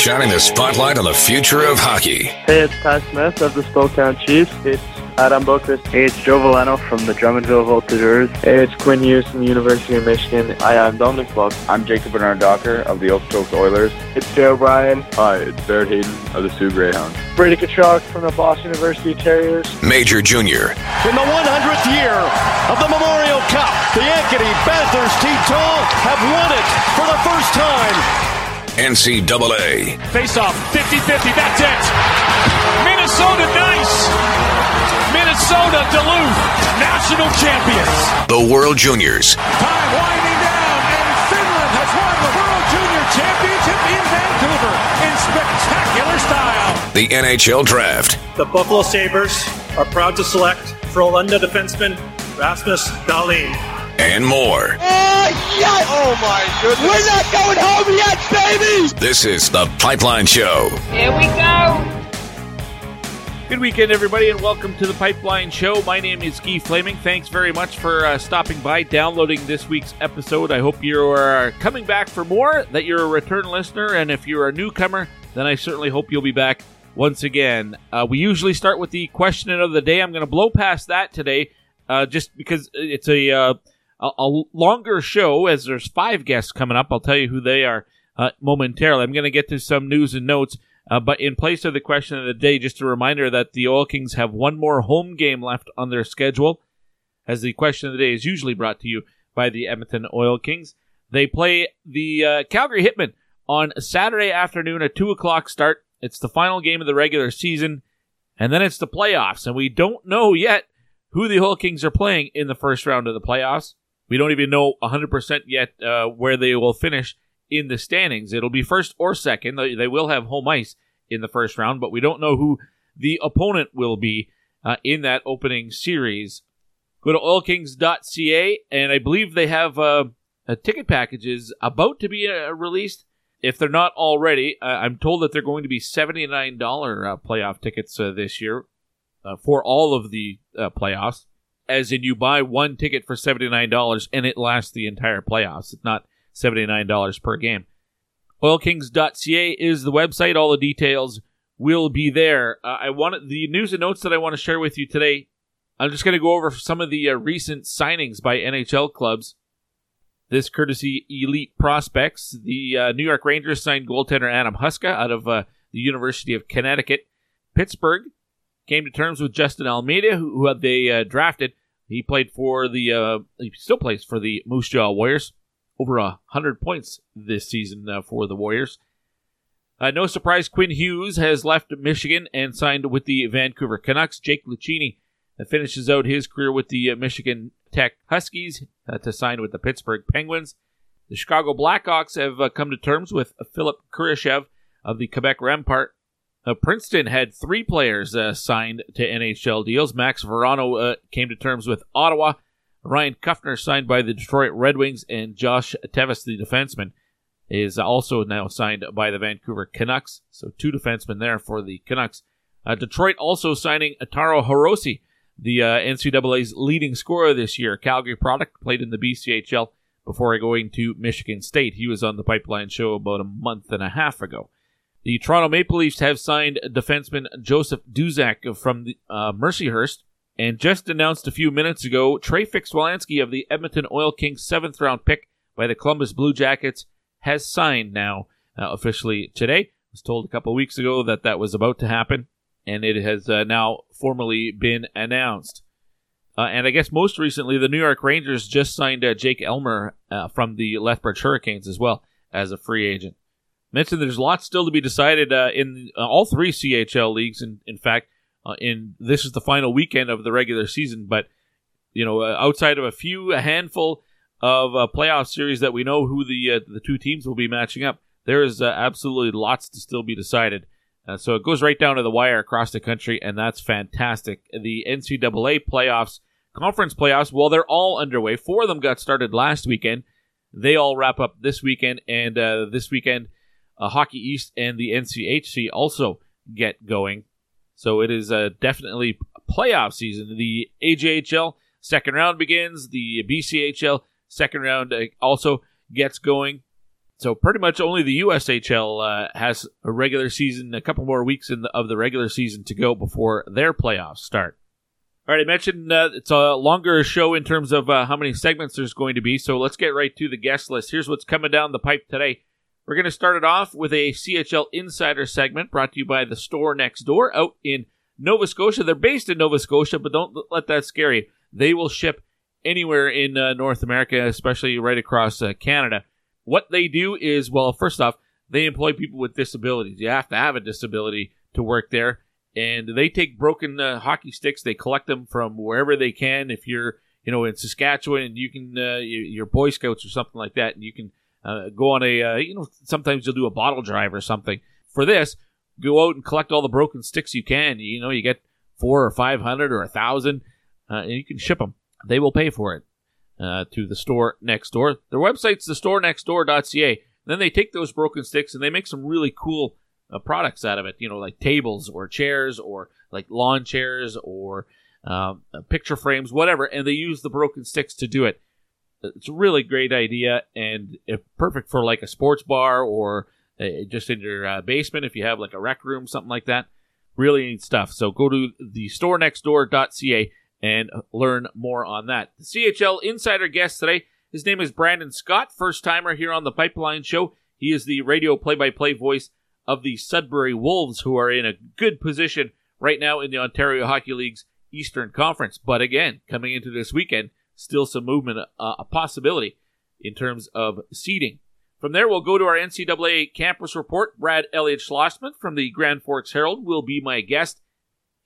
shining the spotlight on the future of hockey. Hey, it's Ty Smith of the Spokane Chiefs. It's Adam Boqvist. Hey, it's Joe Veleno from the Drummondville Voltigeurs. Hey, it's Quinn Hughes from the University of Michigan. Hi, I'm Dominik Bokk. I'm Jacob Bernard Docker of the Okotoks Oilers. It's Joe O'Brien. Hi, it's Barrett Hayton of the Soo Greyhounds. Brady Tkachuk from the Boston University Terriers. Major Junior. In the 100th year of the Memorial Cup, the Ankeny Panthers T-Tall have won it for the first time. NCAA. Face off, 50-50, that's it. Minnesota nice. Minnesota Duluth, national champions. The World Juniors. Time winding down, and Finland has won the World Junior Championship in Vancouver in spectacular style. The NHL Draft. The Buffalo Sabres are proud to select Frölunda defenseman Rasmus Dahlin and more. Oh, yes! Oh, my goodness. We're not going home yet, baby! This is The Pipeline Show. Here we go. Good weekend, everybody, and welcome to The Pipeline Show. My name is Guy Flaming. Thanks very much for uh, stopping by, downloading this week's episode. I hope you are coming back for more, that you're a return listener, and if you're a newcomer, then I certainly hope you'll be back once again. Uh, we usually start with the question of the day. I'm going to blow past that today, uh, just because it's a uh, a, a, longer show as there's five guests coming up. I'll tell you who they are uh, momentarily. I'm going to get to some news and notes. Uh, but in place of the question of the day, just a reminder that the Oil Kings have one more home game left on their schedule, as the question of the day is usually brought to you by the Edmonton Oil Kings. They play the uh, Calgary Hitmen on Saturday afternoon at 2 o'clock start. It's the final game of the regular season, and then it's the playoffs. And we don't know yet who the Oil Kings are playing in the first round of the playoffs. We don't even know 100% yet uh, where they will finish in the standings. It'll be first or second. They will have home ice in the first round, but we don't know who the opponent will be uh, in that opening series. Go to oilkings.ca, and I believe they have uh, ticket packages about to be uh, released. If they're not already, uh, I'm told that they're going to be $79 uh, playoff tickets this year for all of the playoffs as in you buy one ticket for $79 and it lasts the entire playoffs. It's not $79 per game. OilKings.ca is the website. All the details will be there. Uh, I wanted the news and notes that I want to share with you today. I'm just going to go over some of the uh, recent signings by NHL clubs. This courtesy Elite Prospects. The uh, New York Rangers signed goaltender Adam Huska out of uh, the University of Connecticut. Pittsburgh came to terms with Justin Almeida, who, who they uh, drafted he played for the, uh, he still plays for the Moose Jaw Warriors. Over a hundred points this season uh, for the Warriors. Uh, no surprise, Quinn Hughes has left Michigan and signed with the Vancouver Canucks. Jake Lucchini uh, finishes out his career with the uh, Michigan Tech Huskies uh, to sign with the Pittsburgh Penguins. The Chicago Blackhawks have come to terms with Philip Kurashev of the Quebec Rempart uh, Princeton had three players uh, signed to NHL deals. Max Veronneau uh, came to terms with Ottawa. Ryan Kuffner signed by the Detroit Red Wings, and Josh Teves, the defenseman, is also now signed by the Vancouver Canucks. So two defensemen there for the Canucks. Uh, Detroit also signing Ataro Hirose, the uh, NCAA's leading scorer this year. Calgary product, played in the BCHL before going to Michigan State. He was on the Pipeline Show about a month and a half ago. The Toronto Maple Leafs have signed defenseman Joseph Duszak from the, uh, Mercyhurst and just announced a few minutes ago Trey Fix-Wolansky of the Edmonton Oil Kings seventh round pick by the Columbus Blue Jackets has signed now uh, officially today. I was told a couple weeks ago that that was about to happen, and it has uh, now formally been announced. Uh, and I guess most recently, the New York Rangers just signed uh, Jake Elmer uh, from the Lethbridge Hurricanes as well as a free agent mentioned there's lots still to be decided uh, in uh, all three CHL leagues. In, in fact, uh, in this is the final weekend of the regular season. But you know, uh, outside of a few, a handful of uh, playoff series that we know who the uh, the two teams will be matching up, there is absolutely lots to still be decided. so it goes right down to the wire across the country, and that's fantastic. The NCAA playoffs, conference playoffs, well, they're all underway. Four of them got started last weekend. They all wrap up this weekend, and this weekend uh, Hockey East and the NCHC also get going. So it is uh, definitely playoff season. The AJHL second round begins. The BCHL second round uh, also gets going. So pretty much only the USHL uh, has a regular season, a couple more weeks in the, of the regular season to go before their playoffs start. All right, I mentioned uh, it's a longer show in terms of uh, how many segments there's going to be, so let's get right to the guest list. Here's what's coming down the pipe today. We're going to start it off with a CHL Insider segment brought to you by the store next door out in Nova Scotia. They're based in Nova Scotia, but don't let that scare you. They will ship anywhere in uh, North America, especially right across uh, Canada. What they do is, well, first off, they employ people with disabilities. You have to have a disability to work there. And they take broken uh, hockey sticks, they collect them from wherever they can. If you're, you know, in Saskatchewan and you can, uh, you're Boy Scouts or something like that, and you can uh, go on a, uh, you know, sometimes you'll do a bottle drive or something. For this, go out and collect all the broken sticks you can. You know, you get four or five hundred or a thousand, uh, and you can ship them. They will pay for it uh, to the store next door. Their website's thestorenextdoor.ca. Then they take those broken sticks and they make some really cool uh, products out of it. You know, like tables or chairs or like lawn chairs or um, picture frames, whatever. And they use the broken sticks to do it. It's a really great idea and perfect for like a sports bar or uh, just in your uh, basement if you have like a rec room, something like that. Really neat stuff. So go to the storenextdoor.ca and learn more on that. The CHL insider guest today, his name is Branden Scott, first timer here on the Pipeline Show. He is the radio play by play voice of the Sudbury Wolves, who are in a good position right now in the Ontario Hockey League's Eastern Conference. But again, coming into this weekend, still some movement, uh, a possibility in terms of seeding. From there, we'll go to our NCAA campus report. Brad Elliott Schlossman from the Grand Forks Herald will be my guest.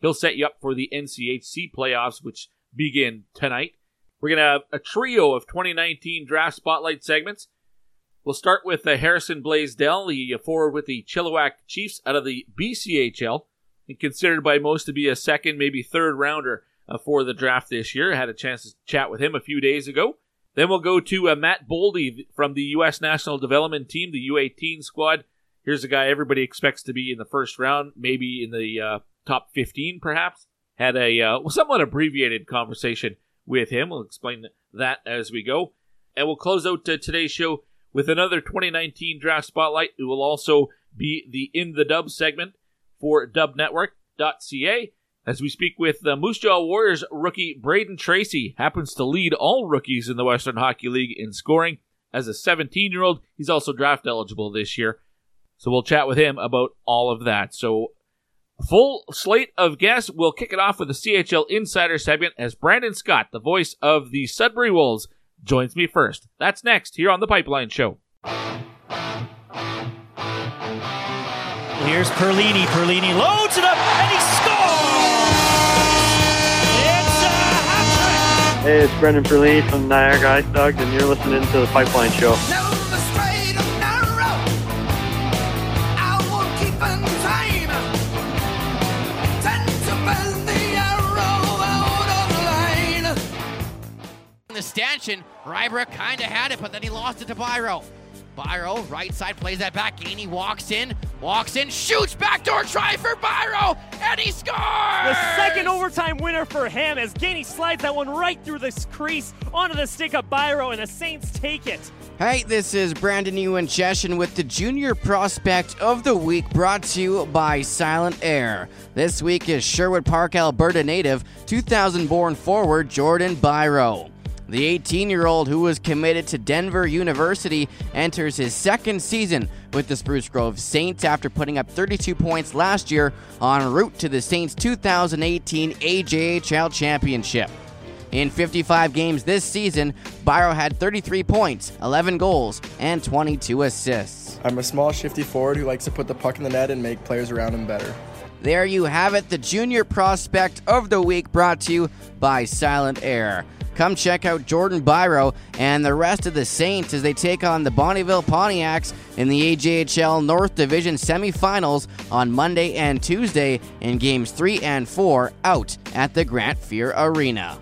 He'll set you up for the NCHC playoffs, which begin tonight. We're going to have a trio of 2019 draft spotlight segments. We'll start with uh, Harrison Blaisdell, the forward with the Chilliwack Chiefs out of the BCHL, and considered by most to be a second, maybe third rounder uh, for the draft this year. I had a chance to chat with him a few days ago. Then we'll go to uh, Matt Boldy from the U.S. National Development Team, the U18 squad. Here's a guy everybody expects to be in the first round, maybe in the uh, top 15, perhaps. Had a uh, somewhat abbreviated conversation with him. We'll explain that as we go. And we'll close out uh, today's show with another 2019 draft spotlight. It will also be the In the Dub segment for dubnetwork.ca. As we speak with the Moose Jaw Warriors rookie Brayden Tracey, happens to lead all rookies in the Western Hockey League in scoring. As a 17 year old, he's also draft eligible this year. So we'll chat with him about all of that. So Full slate of guests. We'll kick it off with the CHL Insider segment as Branden Scott, the voice of the Sudbury Wolves, joins me first. That's next here on the Pipeline Show. Here's Perlini. Perlini loads it up and he scores! Hey, it's Brendan Perlini from Niagara Ice Dogs, and you're listening to the Pipeline Show. In the stanchion. Rybrook kind of had it, but then he lost it to Byro. Byro, right side, plays that back. Gainey walks in, walks in, shoots backdoor try for Byro, and he scores! The second overtime winner for him as Gainey slides that one right through this crease onto the stick of Byro, and the Saints take it. Hey, this is Brandon Ewan Cheshin with the Junior Prospect of the Week brought to you by Silent Air. This week is Sherwood Park, Alberta native, 2000 born forward Jordan Byro. The 18 year old who was committed to Denver University enters his second season with the Spruce Grove Saints after putting up 32 points last year en route to the Saints' 2018 AJHL Championship. In 55 games this season, Byro had 33 points, 11 goals, and 22 assists. I'm a small, shifty forward who likes to put the puck in the net and make players around him better. There you have it, the Junior Prospect of the Week brought to you by Silent Air. Come check out Jordan Byro and the rest of the Saints as they take on the Bonnyville Pontiacs in the AJHL North Division semifinals on Monday and Tuesday in games 3 and 4 out at the Grant Fuhr Arena.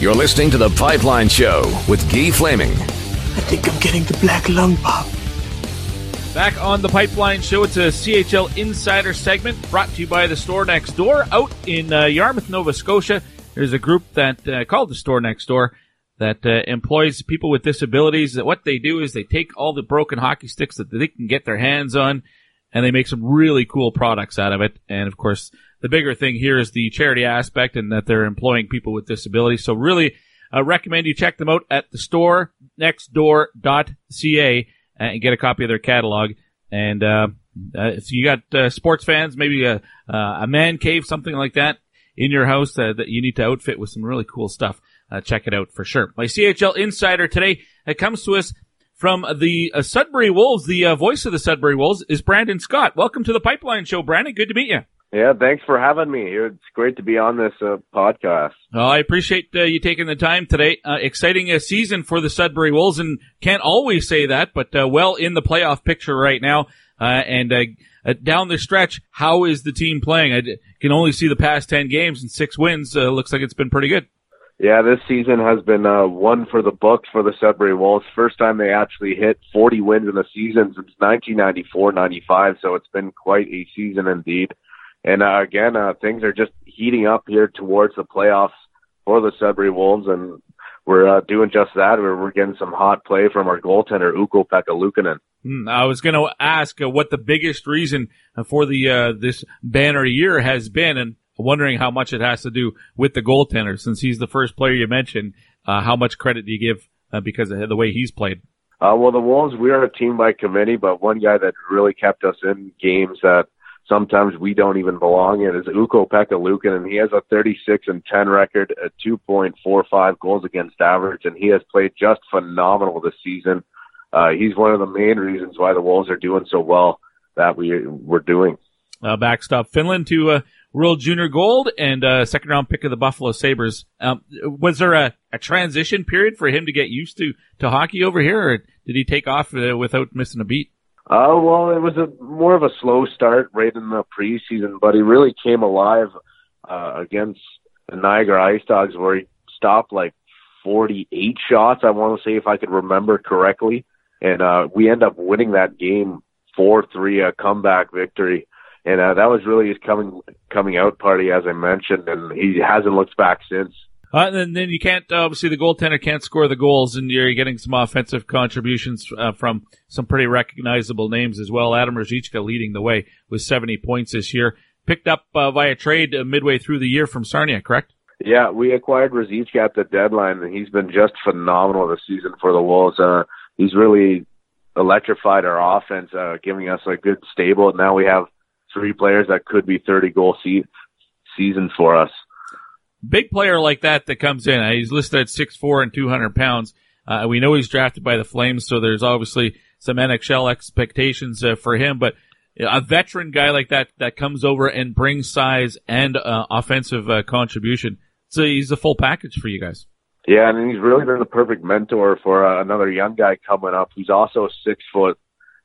You're listening to The Pipeline Show with Guy Flaming. I think I'm getting the black lung pop. Back on the Pipeline Show, it's a CHL Insider segment brought to you by the store next door out in uh, Yarmouth, Nova Scotia. There's a group that uh, called the Store Next Door that uh, employs people with disabilities. That what they do is they take all the broken hockey sticks that they can get their hands on, and they make some really cool products out of it. And of course, the bigger thing here is the charity aspect, and that they're employing people with disabilities. So really, I recommend you check them out at the store next nextdoor.ca and get a copy of their catalog. And uh, uh, if you got uh, sports fans, maybe a, uh, a man cave, something like that in your house uh, that you need to outfit with some really cool stuff, uh, check it out for sure. My CHL insider today it comes to us from the uh, Sudbury Wolves. The uh, voice of the Sudbury Wolves is Branden Scott. Welcome to the Pipeline Show, Branden. Good to meet you. Yeah, thanks for having me. It's great to be on this uh, podcast. Well, I appreciate uh, you taking the time today. Uh, exciting uh, season for the Sudbury Wolves, and can't always say that, but uh, well in the playoff picture right now. Uh, and down the stretch, how is the team playing? I can only see the past ten games and six wins. looks like it's been pretty good. Yeah, this season has been uh, one for the books for the Sudbury Wolves. First time they actually hit 40 wins in a season since 1994-95, so it's been quite a season indeed. And uh, again, uh, things are just heating up here towards the playoffs for the Sudbury Wolves, and we're uh, doing just that. We're, we're getting some hot play from our goaltender Ukko-Pekka Luukkonen. Hmm, I was going to ask uh, what the biggest reason for the uh, this banner year has been, and wondering how much it has to do with the goaltender, since he's the first player you mentioned. Uh, how much credit do you give uh, because of the way he's played? Uh, well, the Wolves, we are a team by committee, but one guy that really kept us in games that sometimes we don't even belong in is Ukko-Pekka and he has a 36 and 10 record, a 2.45 goals against average, and he has played just phenomenal this season. Uh, he's one of the main reasons why the Wolves are doing so well that we we're doing. Uh, backstop Finland to uh, World Junior Gold and uh, second round pick of the Buffalo Sabres. Um, was there a, a transition period for him to get used to, to hockey over here, or did he take off uh, without missing a beat? Uh, well, it was a more of a slow start right in the preseason, but he really came alive uh, against the Niagara Ice Dogs, where he stopped like 48 shots. I want to say, if I could remember correctly, and uh, we end up winning that game four three, a comeback victory, and uh, that was really his coming coming out party, as I mentioned, and he hasn't looked back since. Uh, and then you can't obviously the goaltender can't score the goals, and you're getting some offensive contributions uh, from some pretty recognizable names as well. Adam Ruzicka leading the way with 70 points this year, picked up uh, via trade uh, midway through the year from Sarnia, correct? Yeah, we acquired Ruzicka at the deadline, and he's been just phenomenal this season for the Wolves. Uh, he's really electrified our offense, uh, giving us a good stable. Now we have three players that could be 30 goal se- seasons for us big player like that that comes in. Uh, he's listed at six four and 200 pounds. Uh, we know he's drafted by the Flames, so there's obviously some NHL expectations uh, for him. But a veteran guy like that that comes over and brings size and uh, offensive uh, contribution, so he's a full package for you guys. Yeah, and he's really been the perfect mentor for uh, another young guy coming up who's also six foot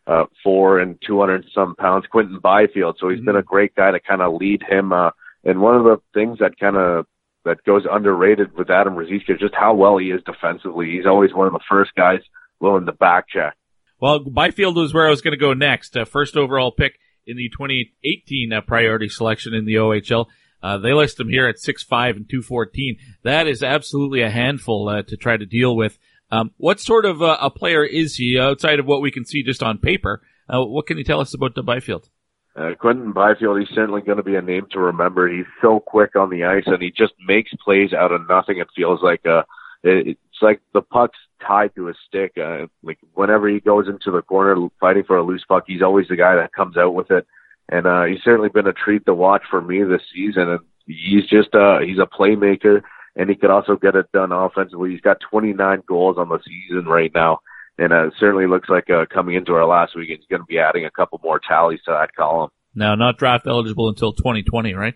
uh, four and 200 some pounds, Quinton Byfield. So he's mm-hmm. been a great guy to kind of lead him. Uh, and one of the things that kind of that goes underrated with Adam Ruzicka is just how well he is defensively. He's always one of the first guys willing to back check. Well, Byfield was where I was going to go next. Uh, first overall pick in the 2018 uh, priority selection in the OHL. Uh, they list him here at 6'5 and 214. That is absolutely a handful uh, to try to deal with. Um, what sort of uh, a player is he outside of what we can see just on paper? Uh, what can you tell us about the Byfield? Uh, Quinton Byfield, he's certainly going to be a name to remember. He's so quick on the ice, and he just makes plays out of nothing. It feels like uh, it's like the puck's tied to his stick. Uh, like whenever he goes into the corner fighting for a loose puck, he's always the guy that comes out with it. And uh, he's certainly been a treat to watch for me this season. And he's just uh, he's a playmaker, and he could also get it done offensively. He's got 29 goals on the season right now and uh, it certainly looks like uh, coming into our last week, he's going to be adding a couple more tallies to that column. Now, not draft eligible until 2020, right?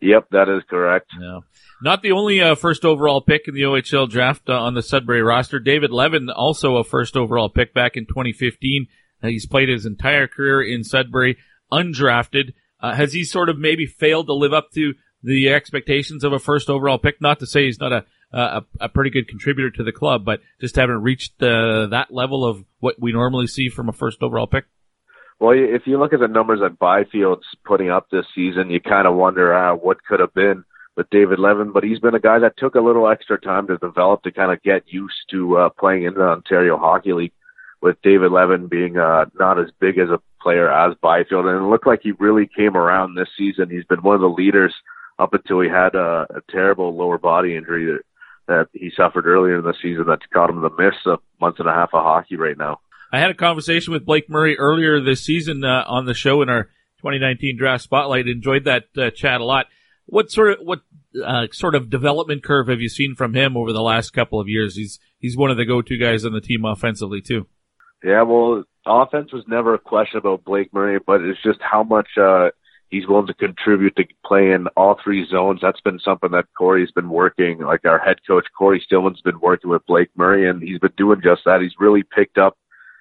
Yep, that is correct. No, not the only uh, first overall pick in the OHL draft uh, on the Sudbury roster. David Levin, also a first overall pick back in 2015. Uh, he's played his entire career in Sudbury, undrafted. Uh, has he sort of maybe failed to live up to the expectations of a first overall pick? Not to say he's not a a, a, pretty good contributor to the club, but just haven't reached uh, that level of what we normally see from a first overall pick. Well, if you look at the numbers that Byfield's putting up this season, you kind of wonder uh, what could have been. with David Levin, but he's been a guy that took a little extra time to develop to kind of get used to uh, playing in the Ontario Hockey League. With David Levin being uh, not as big as a player as Byfield, and it looked like he really came around this season. He's been one of the leaders up until he had a, a terrible lower body injury that, he suffered earlier in the season that's got him to miss a month and a half of hockey right now. I had a conversation with Blake Murray earlier this season uh, on the show in our 2019 draft spotlight. Enjoyed that uh, chat a lot. What sort of what uh, sort of development curve have you seen from him over the last couple of years? He's he's one of the go-to guys on the team offensively too. Yeah, well, offense was never a question about Blake Murray, but it's just how much uh, he's willing to contribute to play in all three zones. That's been something that Cory's been working. Like our head coach Cory Stillman's been working with Blake Murray, and he's been doing just that. He's really picked up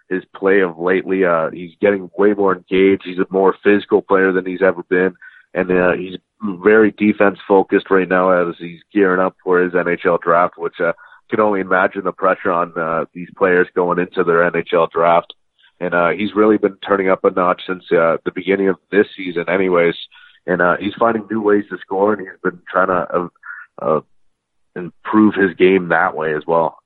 his play of lately. Uh, he's getting way more engaged. He's a more physical player than he's ever been, and uh, he's very defense focused right now as he's gearing up for his NHL draft, which uh, can only imagine the pressure on uh, these players going into their NHL draft. And uh, he's really been turning up a notch since uh, the beginning of this season, anyways. And uh, he's finding new ways to score, and he's been trying to uh, uh, improve his game that way as well.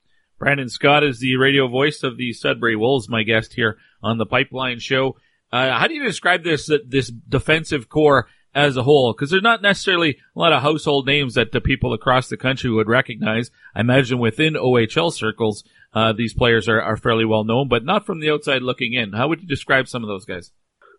Branden Scott is the radio voice of the Sudbury Wolves, my guest here on the Pipeline Show. Uh, how do you describe this this defensive core as a whole? Because there's not necessarily a lot of household names that the people across the country would recognize. I imagine within OHL circles, uh, these players are, are fairly well known, but not from the outside looking in. How would you describe some of those guys?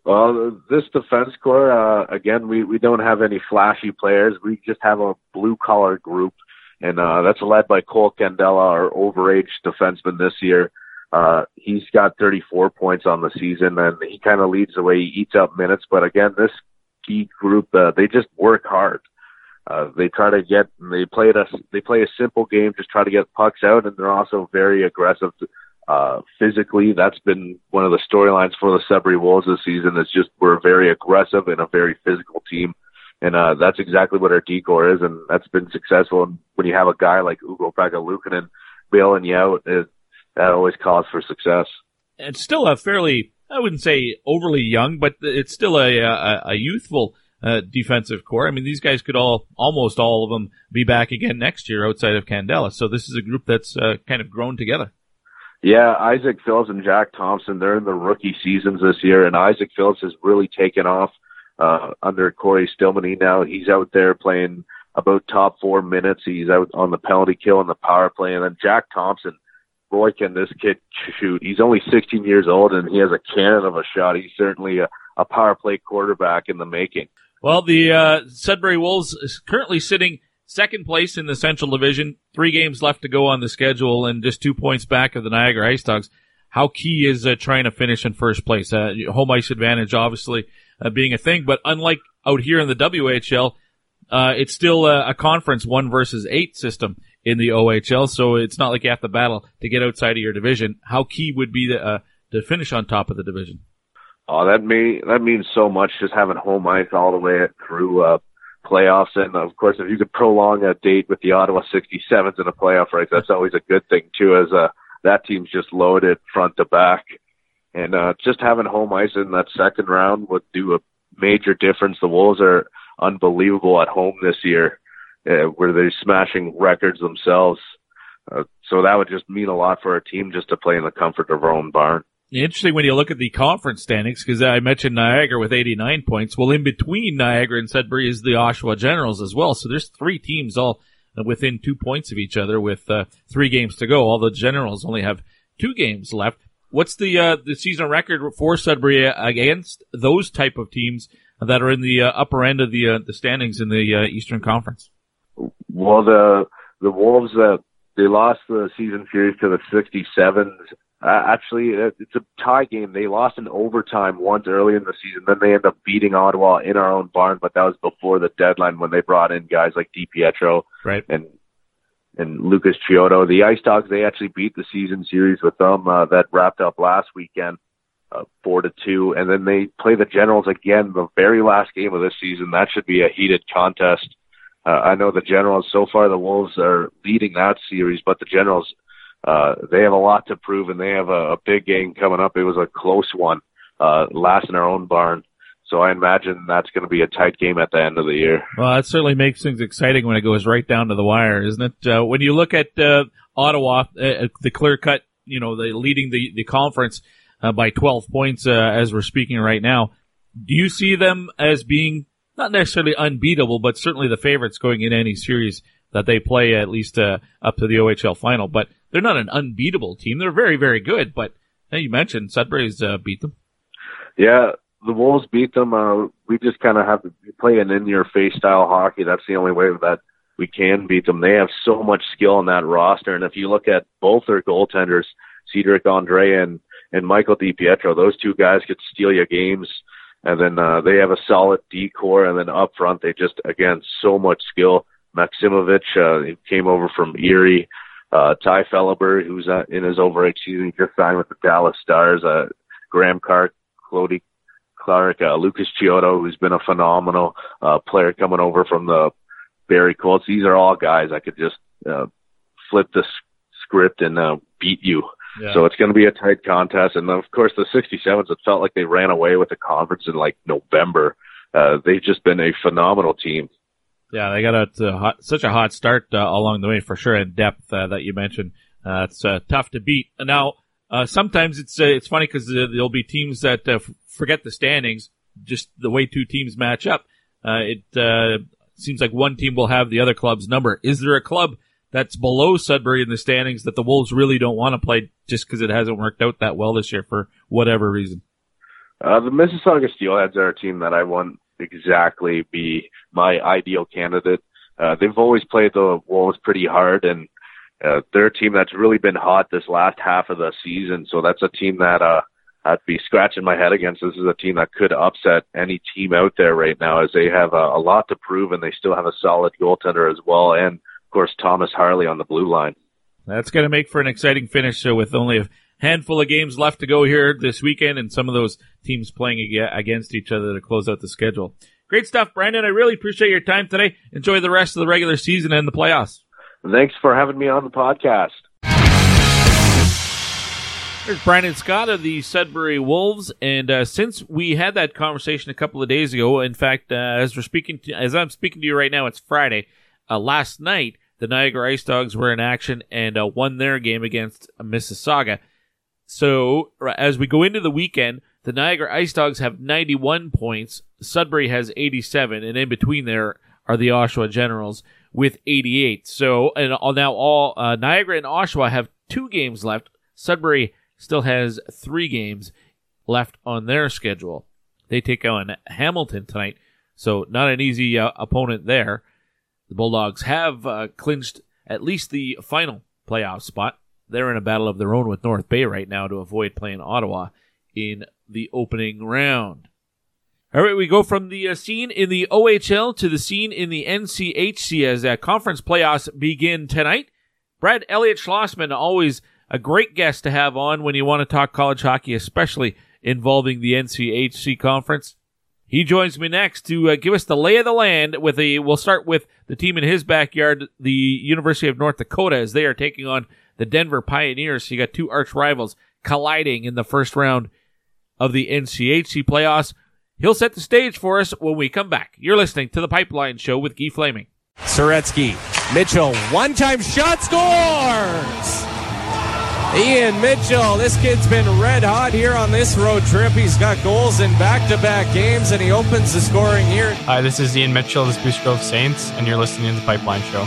Well, this defense core, uh, again, we, we don't have any flashy players. We just have a blue collar group and uh, that's led by Cole Candela, our overage defenseman this year. Uh, he's got 34 points on the season, and he kind of leads the way. He eats up minutes, but again, this key group, uh, they just work hard. Uh, they try to get, they play it a, they play a simple game, just try to get pucks out, and they're also very aggressive, uh, physically. That's been one of the storylines for the Sudbury Wolves this season. It's just, we're very aggressive and a very physical team. And uh, that's exactly what our decor is, and that's been successful. And when you have a guy like Ukko-Pekka Luukkonen bailing you out, it, that always calls for success. It's still a fairly, I wouldn't say overly young, but it's still a, a, a youthful uh, defensive core. I mean, these guys could all, almost all of them, be back again next year outside of Candela. So this is a group that's uh, kind of grown together. Yeah, Isaac Phillips and Jack Thompson, they're in the rookie seasons this year, and Isaac Phillips has really taken off uh, under Cory Stillman. now he's out there playing about top four minutes. He's out on the penalty kill and the power play. And then Jack Thompson, boy, can this kid shoot. He's only 16 years old and he has a cannon of a shot. He's certainly a, a power play quarterback in the making. Well, the uh, Sudbury Wolves is currently sitting second place in the Central Division. Three games left to go on the schedule and just two points back of the Niagara Ice Dogs. How key is uh, trying to finish in first place? Uh, home ice advantage, obviously, uh, being a thing. But unlike out here in the WHL, uh, it's still a, a, conference one versus eight system in the OHL. So it's not like you have to battle to get outside of your division. How key would be to, uh, to finish on top of the division? Oh, that mean that means so much. Just having home ice all the way through uh, playoffs, and of course, if you could prolong a date with the Ottawa 67s in a playoff race, that's always a good thing too. As uh, that team's just loaded front to back. And uh, just having home ice in that second round would do a major difference. The Wolves are unbelievable at home this year, uh, where they're smashing records themselves. Uh, so that would just mean a lot for our team just to play in the comfort of our own barn. Interesting when you look at the conference standings, because I mentioned Niagara with 89 points. Well, in between Niagara and Sudbury is the Oshawa Generals as well. So there's three teams all within two points of each other with uh, three games to go. All the Generals only have two games left. What's the uh, the season record for Sudbury against those type of teams that are in the uh, upper end of the uh, the standings in the uh, Eastern Conference? Well, the the Wolves uh, they lost the season series to the 67s. Uh, actually, it's a tie game. They lost in overtime once early in the season. Then they end up beating Ottawa in our own barn, but that was before the deadline when they brought in guys like DiPietro right. and and Lucas Chiodo. The Ice Dogs, they actually beat the season series with them uh, that wrapped up last weekend, uh, four to two, and then they play the Generals again the very last game of this season. That should be a heated contest. Uh, I know the Generals so far the Wolves are leading that series, but the Generals uh, they have a lot to prove, and they have a, a big game coming up. It was a close one uh, last in our own barn. So I imagine that's going to be a tight game at the end of the year. Well, that certainly makes things exciting when it goes right down to the wire, isn't it? Uh, when you look at uh, Ottawa, uh, the clear cut, you know, the leading the the conference uh, by 12 points uh, as we're speaking right now. Do you see them as being not necessarily unbeatable, but certainly the favorites going in any series that they play at least uh, up to the OHL final? But they're not an unbeatable team. They're very, very good. But hey, you mentioned Sudbury's beat them. Yeah, the Wolves beat them. Uh, we just kind of have to play an in-your-face style hockey. That's the only way that we can beat them. They have so much skill in that roster, and if you look at both their goaltenders, Cedrick Andree and and Michael DiPietro, those two guys could steal your games. And then uh, they have a solid D core, and then up front they just again so much skill. Maksimovich uh, came over from Erie. Uh, Tye Felhaber, who's uh, in his overage season, just signed with the Dallas Stars. Uh, Graham Carr, Kody Clark, uh, Lucas Chiodo, who's been a phenomenal uh, player coming over from the Barrie Colts. These are all guys I could just uh, flip the script and uh, beat you. Yeah. So it's going to be a tight contest. And of course, the 67s, it felt like they ran away with the conference in like November. Uh, they've just been a phenomenal team. Yeah, they got a, a hot, such a hot start uh, along the way for sure, in depth uh, that you mentioned. Uh, it's uh, tough to beat. Now, uh, sometimes it's uh, it's funny because uh, there'll be teams that uh, f- forget the standings, just the way two teams match up. Uh, it uh, seems like one team will have the other club's number. Is there a club that's below Sudbury in the standings that the Wolves really don't want to play just because it hasn't worked out that well this year for whatever reason? Uh, the Mississauga Steelheads are a team that I want exactly be my ideal candidate. Uh, they've always played the Wolves pretty hard and uh, they're a team that's really been hot this last half of the season. So that's a team that uh, I'd be scratching my head against. This is a team that could upset any team out there right now, as they have a, a lot to prove, and they still have a solid goaltender as well, and of course Thomas Harley on the blue line. That's going to make for an exciting finish. So with only a handful of games left to go here this weekend, and some of those teams playing against each other to close out the schedule. Great stuff, Branden. I really appreciate your time today. Enjoy the rest of the regular season and the playoffs. Thanks for having me on the podcast. There's Branden Scott of the Sudbury Wolves, and uh, since we had that conversation a couple of days ago, in fact, uh, as we're speaking, to, as I'm speaking to you right now, it's Friday. Uh, last night, the Niagara Ice Dogs were in action and uh, won their game against Mississauga. So as we go into the weekend, the Niagara Ice Dogs have 91 points, Sudbury has 87, and in between there are the Oshawa Generals with 88. So, and now all uh, Niagara and Oshawa have two games left. Sudbury still has three games left on their schedule. They take on Hamilton tonight, so not an easy uh, opponent there. The Bulldogs have uh, clinched at least the final playoff spot. They're in a battle of their own with North Bay right now to avoid playing Ottawa in the opening round. All right, we go from the uh, scene in the OHL to the scene in the NCHC as uh, conference playoffs begin tonight. Brad Elliott Schlossman, always a great guest to have on when you want to talk college hockey, especially involving the NCHC conference. He joins me next to uh, give us the lay of the land with a. We'll start with the team in his backyard, the University of North Dakota, as they are taking on the Denver Pioneers. So you got two arch rivals colliding in the first round of the NCHC playoffs. He'll set the stage for us when we come back. You're listening to The Pipeline Show with Guy Flaming. Soretsky, Mitchell, one time shot scores! Ian Mitchell, this kid's been red hot here on this road trip. He's got goals in back to back games and he opens the scoring here. Hi, this is Ian Mitchell of the Spruce Grove Saints, and you're listening to The Pipeline Show.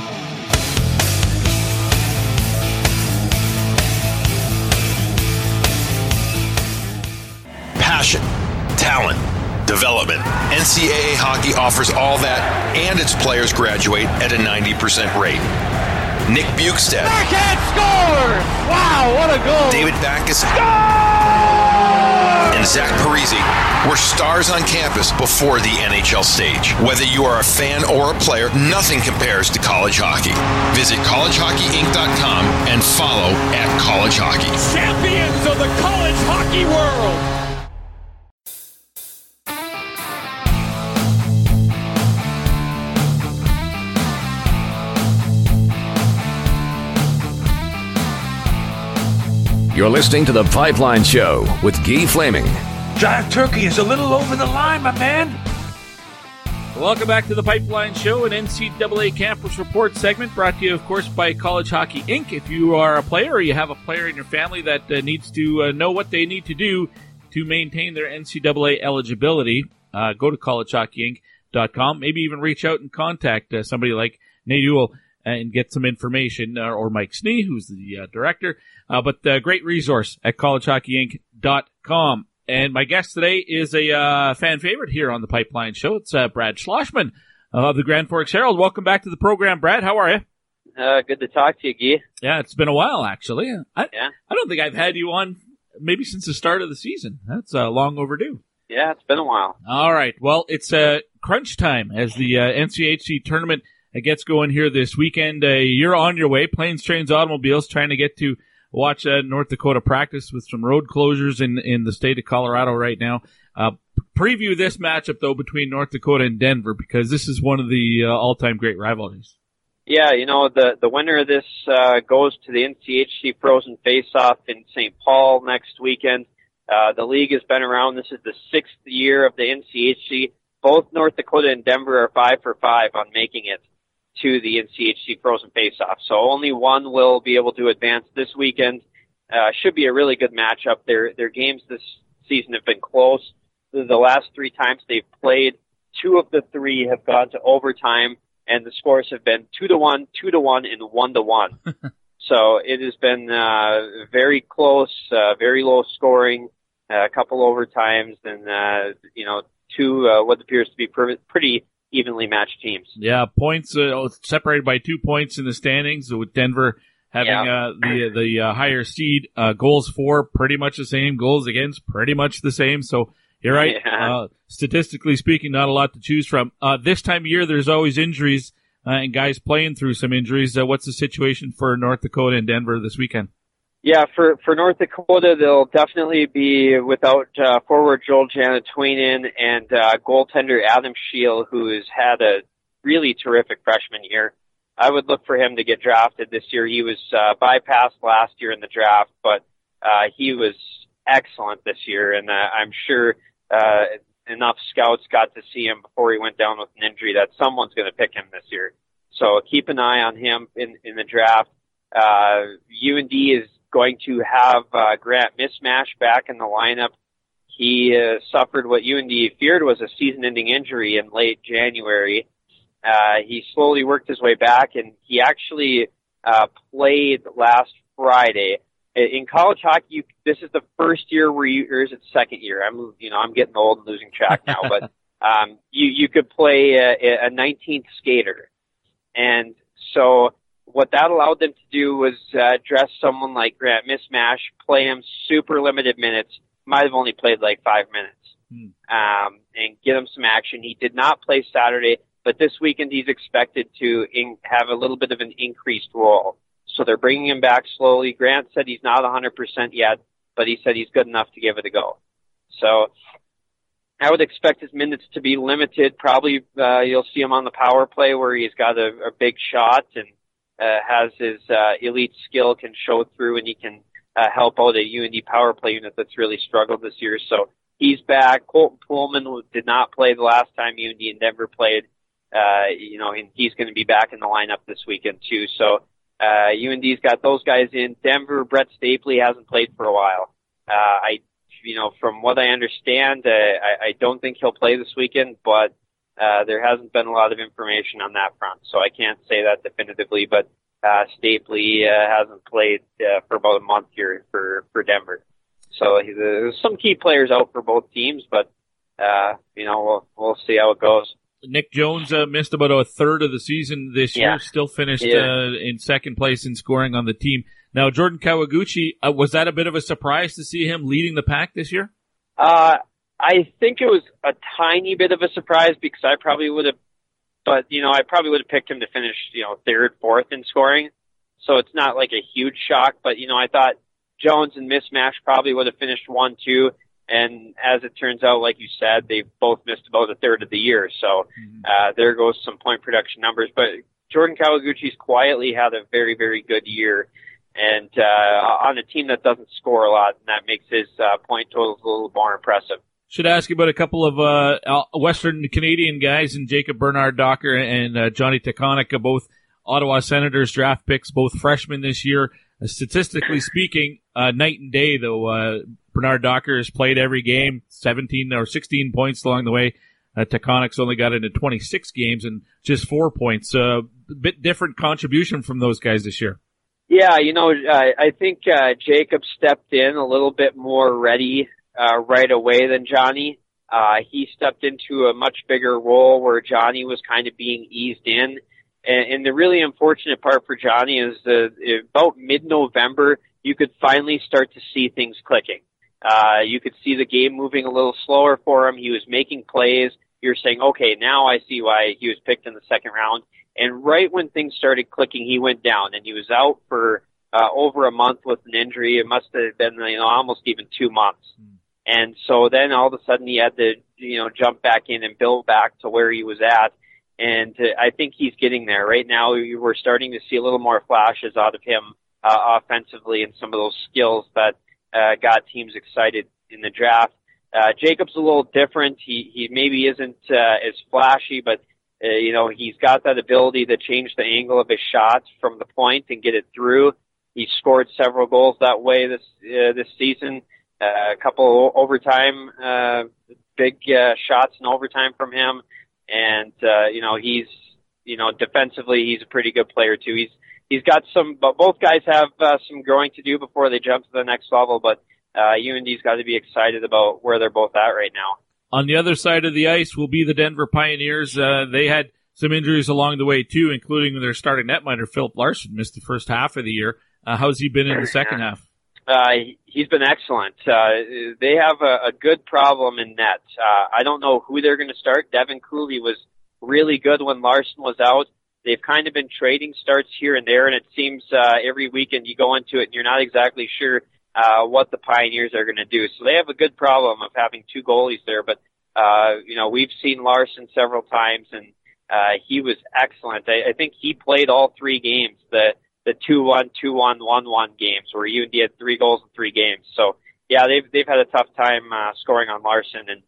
Passion, talent development. NCAA hockey offers all that, and its players graduate at a 90% rate. Nick Bjugstad. Backhand scores! Wow, what a goal! David Backes. And Zach Parise were stars on campus before the NHL stage. Whether you are a fan or a player, nothing compares to college hockey. Visit collegehockeyinc.com and follow at college hockey. Champions of the college hockey world! You're listening to The Pipeline Show with Guy Flaming. Jive Turkey is a little over the line, my man. Welcome back to the Pipeline Show, an NCAA Campus Report segment brought to you, of course, by College Hockey Inc. If you are a player or you have a player in your family that uh, needs to uh, know what they need to do to maintain their NCAA eligibility, uh, go to collegehockeyinc.com. Maybe even reach out and contact uh, somebody like Nate Ewell and get some information, uh, or Mike Snee, who's the uh, but great resource at collegehockeyinc.com. And my guest today is a uh, fan favorite here on the Pipeline Show. It's uh, Brad Schlossman of the Grand Forks Herald. Welcome back to the program, Brad. How are you? Uh, good to talk to you, Guy. Yeah, it's been a while, actually. I, yeah. I don't think I've had you on maybe since the start of the season. That's uh, long overdue. Yeah, it's been a while. All right. Well, it's uh, crunch time as the uh, NCHC tournament gets going here this weekend. Uh, you're on your way, planes, trains, automobiles, trying to get to watch uh, North Dakota practice with some road closures in in the state of Colorado right now. Uh, preview this matchup though between North Dakota and Denver because this is one of the uh, all-time great rivalries. Yeah, you know the the winner of this uh, goes to the NCHC Frozen Face-Off in St. Paul next weekend. Uh, the league has been around. This is the sixth year of the NCHC. Both North Dakota and Denver are five for five on making it to the NCHC Frozen Faceoff. So only one will be able to advance this weekend. Uh, should be a really good matchup. Their their games this season have been close. The, the last three times they've played, two of the three have gone to overtime, and the scores have been two to one, two to one, and one to one. so it has been uh, very close, uh, very low scoring, uh, a couple overtimes, and uh, you know two uh, what appears to be pretty evenly matched teams. Yeah, points uh, separated by two points in the standings with Denver having yeah. uh, the the uh, higher seed. Uh, goals for pretty much the same. Goals against pretty much the same. So you're right. Yeah. Uh, statistically speaking, not a lot to choose from. Uh, this time of year, there's always injuries and guys playing through some injuries. what's the situation for North Dakota and Denver this weekend? Yeah, for for North Dakota, they'll definitely be without uh, forward Joel Janatuinen and uh, goaltender Adam Scheel, who has had a really terrific freshman year. I would look for him to get drafted this year. He was uh, bypassed last year in the draft, but uh, he was excellent this year, and uh, I'm sure uh, enough scouts got to see him before he went down with an injury that someone's going to pick him this year. So keep an eye on him in in the draft. Uh, UND is going to have uh, Grant Mismash back in the lineup. He uh, suffered what UND feared was a season-ending injury in late January. Uh, he slowly worked his way back, and he actually uh, played last Friday. In college hockey, you, this is the first year where you, or is it second year? I'm, you know, I'm getting old and losing track now, but um, you you could play a, a 19th skater, and so what that allowed them to do was uh, dress someone like Grant Mismash, play him super limited minutes, might have only played like five minutes, hmm. um, and get him some action. He did not play Saturday, but this weekend he's expected to in- have a little bit of an increased role. So they're bringing him back slowly. Grant said he's not 100% yet, but he said he's good enough to give it a go. So I would expect his minutes to be limited. Probably uh, you'll see him on the power play where he's got a, a big shot and uh, has his uh, elite skill, can show through, and he can uh, help out a UND power play unit that's really struggled this year. So he's back. Colton Poolman did not play the last time UND and Denver played. Uh, you know, and he's going to be back in the lineup this weekend too. So uh, UND's got those guys in. Denver, Brett Stapley hasn't played for a while. Uh, I, you know, from what I understand, uh, I, I don't think he'll play this weekend, but uh, there hasn't been a lot of information on that front, so I can't say that definitively. But uh, Stapley uh, hasn't played uh, for about a month here for for Denver, so there's some key players out for both teams. But uh, you know, we'll we'll see how it goes. Nick Jones uh, missed about a third of the season this yeah. year. Still finished yeah. uh, in second place in scoring on the team. Now, Jordan Kawaguchi, uh, was that a bit of a surprise to see him leading the pack this year? Uh, I think it was a tiny bit of a surprise because I probably would have, but you know, I probably would have picked him to finish, you know, third, fourth in scoring. So it's not like a huge shock, but you know, I thought Jones and Mismash probably would have finished one, two. And as it turns out, like you said, they both missed about a third of the year. So, mm-hmm. uh, there goes some point production numbers, but Jordan Kawaguchi's quietly had a very, very good year and, uh, on a team that doesn't score a lot, and that makes his, uh, point totals a little more impressive. Should ask you about a couple of uh, Western Canadian guys, and Jacob Bernard Docker and uh, Johnny Tychonick, both Ottawa Senators draft picks, both freshmen this year. Uh, statistically speaking, uh, night and day though. Uh, Bernard Docker has played every game, 17 or 16 points along the way. Uh, Tychonick's only got into 26 games and just four points. Uh, a bit different contribution from those guys this year. Yeah, you know, I, I think Jacob stepped in a little bit more ready uh, right away than Johnny. Uh, he stepped into a much bigger role where Johnny was kind of being eased in. And, and the really unfortunate part for Johnny is that about mid-November, you could finally start to see things clicking. Uh, you could see the game moving a little slower for him. He was making plays. You're saying, okay, now I see why he was picked in the second round. And right when things started clicking, he went down and he was out for uh, over a month with an injury. It must have been, you know, almost even two months. Mm. And so then all of a sudden he had to, you know, jump back in and build back to where he was at. And uh, I think he's getting there. Right now, we're starting to see a little more flashes out of him uh, offensively and some of those skills that uh, got teams excited in the draft. Uh, Jacob's a little different. He he maybe isn't uh, as flashy, but uh, you know he's got that ability to change the angle of his shots from the point and get it through. He scored several goals that way this uh, this season. Uh, a couple overtime uh, big uh, shots in overtime from him, and uh, you know he's you know defensively he's a pretty good player too. He's he's got some, but both guys have uh, some growing to do before they jump to the next level. But uh, UND's got to be excited about where they're both at right now. On the other side of the ice will be the Denver Pioneers. Uh, they had some injuries along the way too, including their starting netminder Filip Larsson missed the first half of the year. Uh, how's he been in the second half? Uh, he's been excellent. Uh, they have a, a good problem in net. Uh, I don't know who they're going to start. Devin Cooley was really good when Larsson was out. They've kind of been trading starts here and there, and it seems uh, every weekend you go into it and you're not exactly sure uh, what the Pioneers are going to do. So they have a good problem of having two goalies there. But uh, you know, we've seen Larsson several times, and uh, he was excellent. I, I think he played all three games. The the two one, two one, one one games where UND had three goals in three games. So yeah, they've they've had a tough time uh, scoring on Larsson, and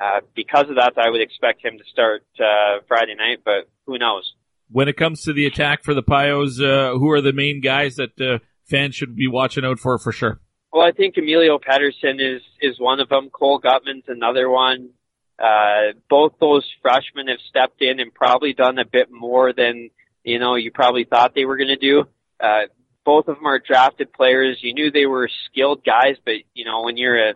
uh, because of that, I would expect him to start uh, Friday night. But who knows? when it comes to the attack for the Pios, uh, who are the main guys that uh, fans should be watching out for for sure? Well, I think Emilio Pettersson is is one of them. Cole Guttman's another one. Uh, both those freshmen have stepped in and probably done a bit more than you know you probably thought they were going to do. Uh, both of them are drafted players. You knew they were skilled guys, but you know when you're a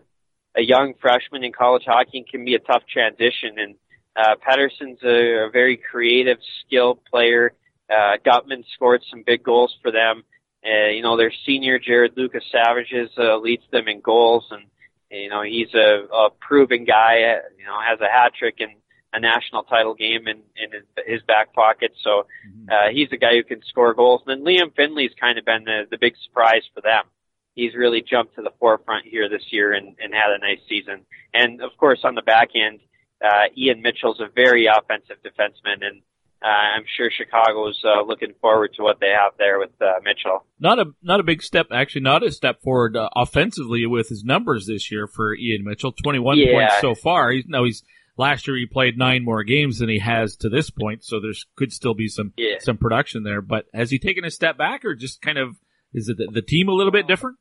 a young freshman in college hockey, it can be a tough transition. And uh, Pettersson's a, a very creative, skilled player. Uh, Guttman scored some big goals for them. Uh, you know, their senior Jarid Lukosevicius uh, leads them in goals, and you know he's a, a proven guy. Uh, you know, has a hat trick and a national title game in, in his, his back pocket. So uh, he's a guy who can score goals. And then Liam Finlay's kind of been the, the big surprise for them. He's really jumped to the forefront here this year and, and had a nice season. And of course, on the back end, uh, Ian Mitchell's a very offensive defenseman, and uh, I'm sure Chicago's uh, looking forward to what they have there with uh, Mitchell. Not a not a big step, actually, not a step forward uh, offensively with his numbers this year for Ian Mitchell. 21 Yeah. points so far. He's no, he's last year he played nine more games than he has to this point, so there's could still be some Yeah. some production there. But has he taken a step back, or just kind of is it the, the team a little bit different?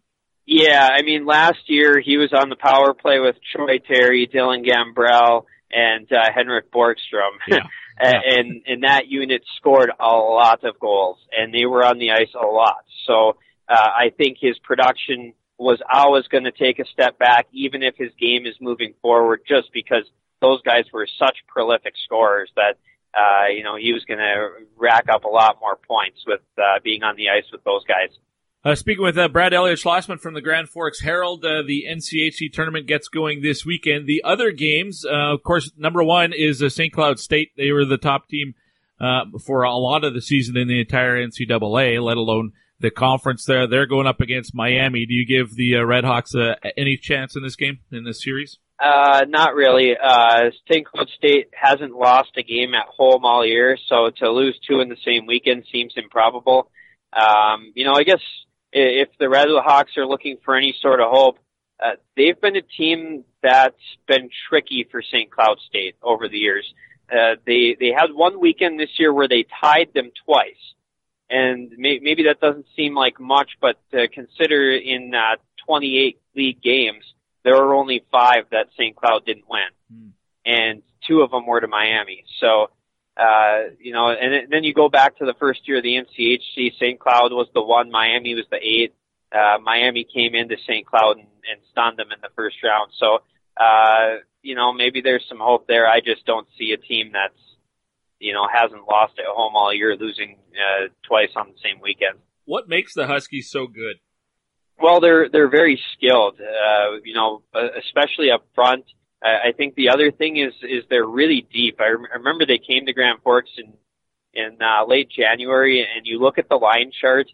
Yeah, I mean, last year he was on the power play with Troy Terry, Dylan Gambrell, and uh, Henrik Borgstrom. and, and that unit scored a lot of goals, and they were on the ice a lot. So uh, I think his production was always going to take a step back, even if his game is moving forward, just because those guys were such prolific scorers that uh, you know he was going to rack up a lot more points with uh, being on the ice with those guys. Uh, speaking with uh, Brad Elliott Schlossman from the Grand Forks Herald, uh, the NCHC tournament gets going this weekend. The other games, uh, of course, number one is uh, St. Cloud State. They were the top team uh, for a lot of the season in the entire NCAA, let alone the conference. There, they're going up against Miami. Do you give the Red Hawks uh, any chance in this game in this series? Uh, not really. Uh, St. Cloud State hasn't lost a game at home all year, so to lose two in the same weekend seems improbable. Um, you know, I guess if the Red Hawks are looking for any sort of hope, uh, they've been a team that's been tricky for St. Cloud State over the years. Uh, they they had one weekend this year where they tied them twice, and may, maybe that doesn't seem like much, but uh, consider in uh, 28 league games there were only five that St. Cloud didn't win, Hmm. and two of them were to Miami. So. Uh, you know, and then you go back to the first year of the NCHC. St. Cloud was the one, Miami was the eight. Uh, Miami came into St. Cloud and, and stunned them in the first round. So, uh, you know, maybe there's some hope there. I just don't see a team that's, you know, hasn't lost at home all year, losing uh, twice on the same weekend. What makes the Huskies so good? Well, they're they're very skilled. Uh, you know, uh, especially up front. I I think the other thing is is they're really deep. I, rem- I remember they came to Grand Forks in in uh, late January, and you look at the line chart,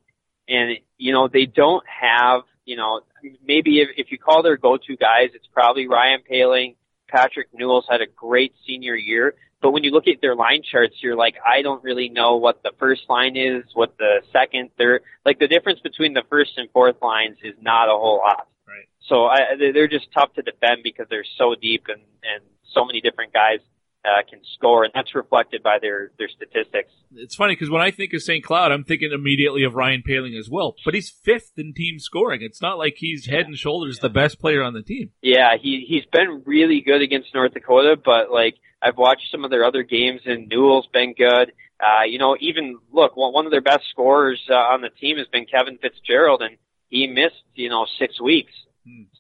and you know they don't have you know maybe if, if you call their go-to guys, it's probably Ryan Poehling. Patrick Newell's had a great senior year, but when you look at their line charts, you're like, I don't really know what the first line is, what the second, third, like the difference between the first and fourth lines is not a whole lot. Right. So I, they- they're just tough to defend because they're so deep and and so many different guys uh, can score, and that's reflected by their their statistics. It's funny because when I think of St. Cloud, I'm thinking immediately of Ryan Poehling as well. But he's fifth in team scoring. It's not like he's head and shoulders the best player on the team. Yeah, he he's been really good against North Dakota, but like I've watched some of their other games, and Newell's been good. Uh, you know, even look, one one of their best scorers uh, on the team has been Kevin Fitzgerald, and he missed you know six weeks.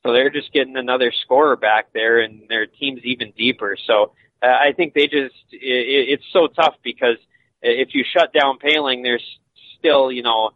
So they're just getting another scorer back there, and their team's even deeper. So uh, I think they just it, it's so tough because if you shut down Poehling, there's still you know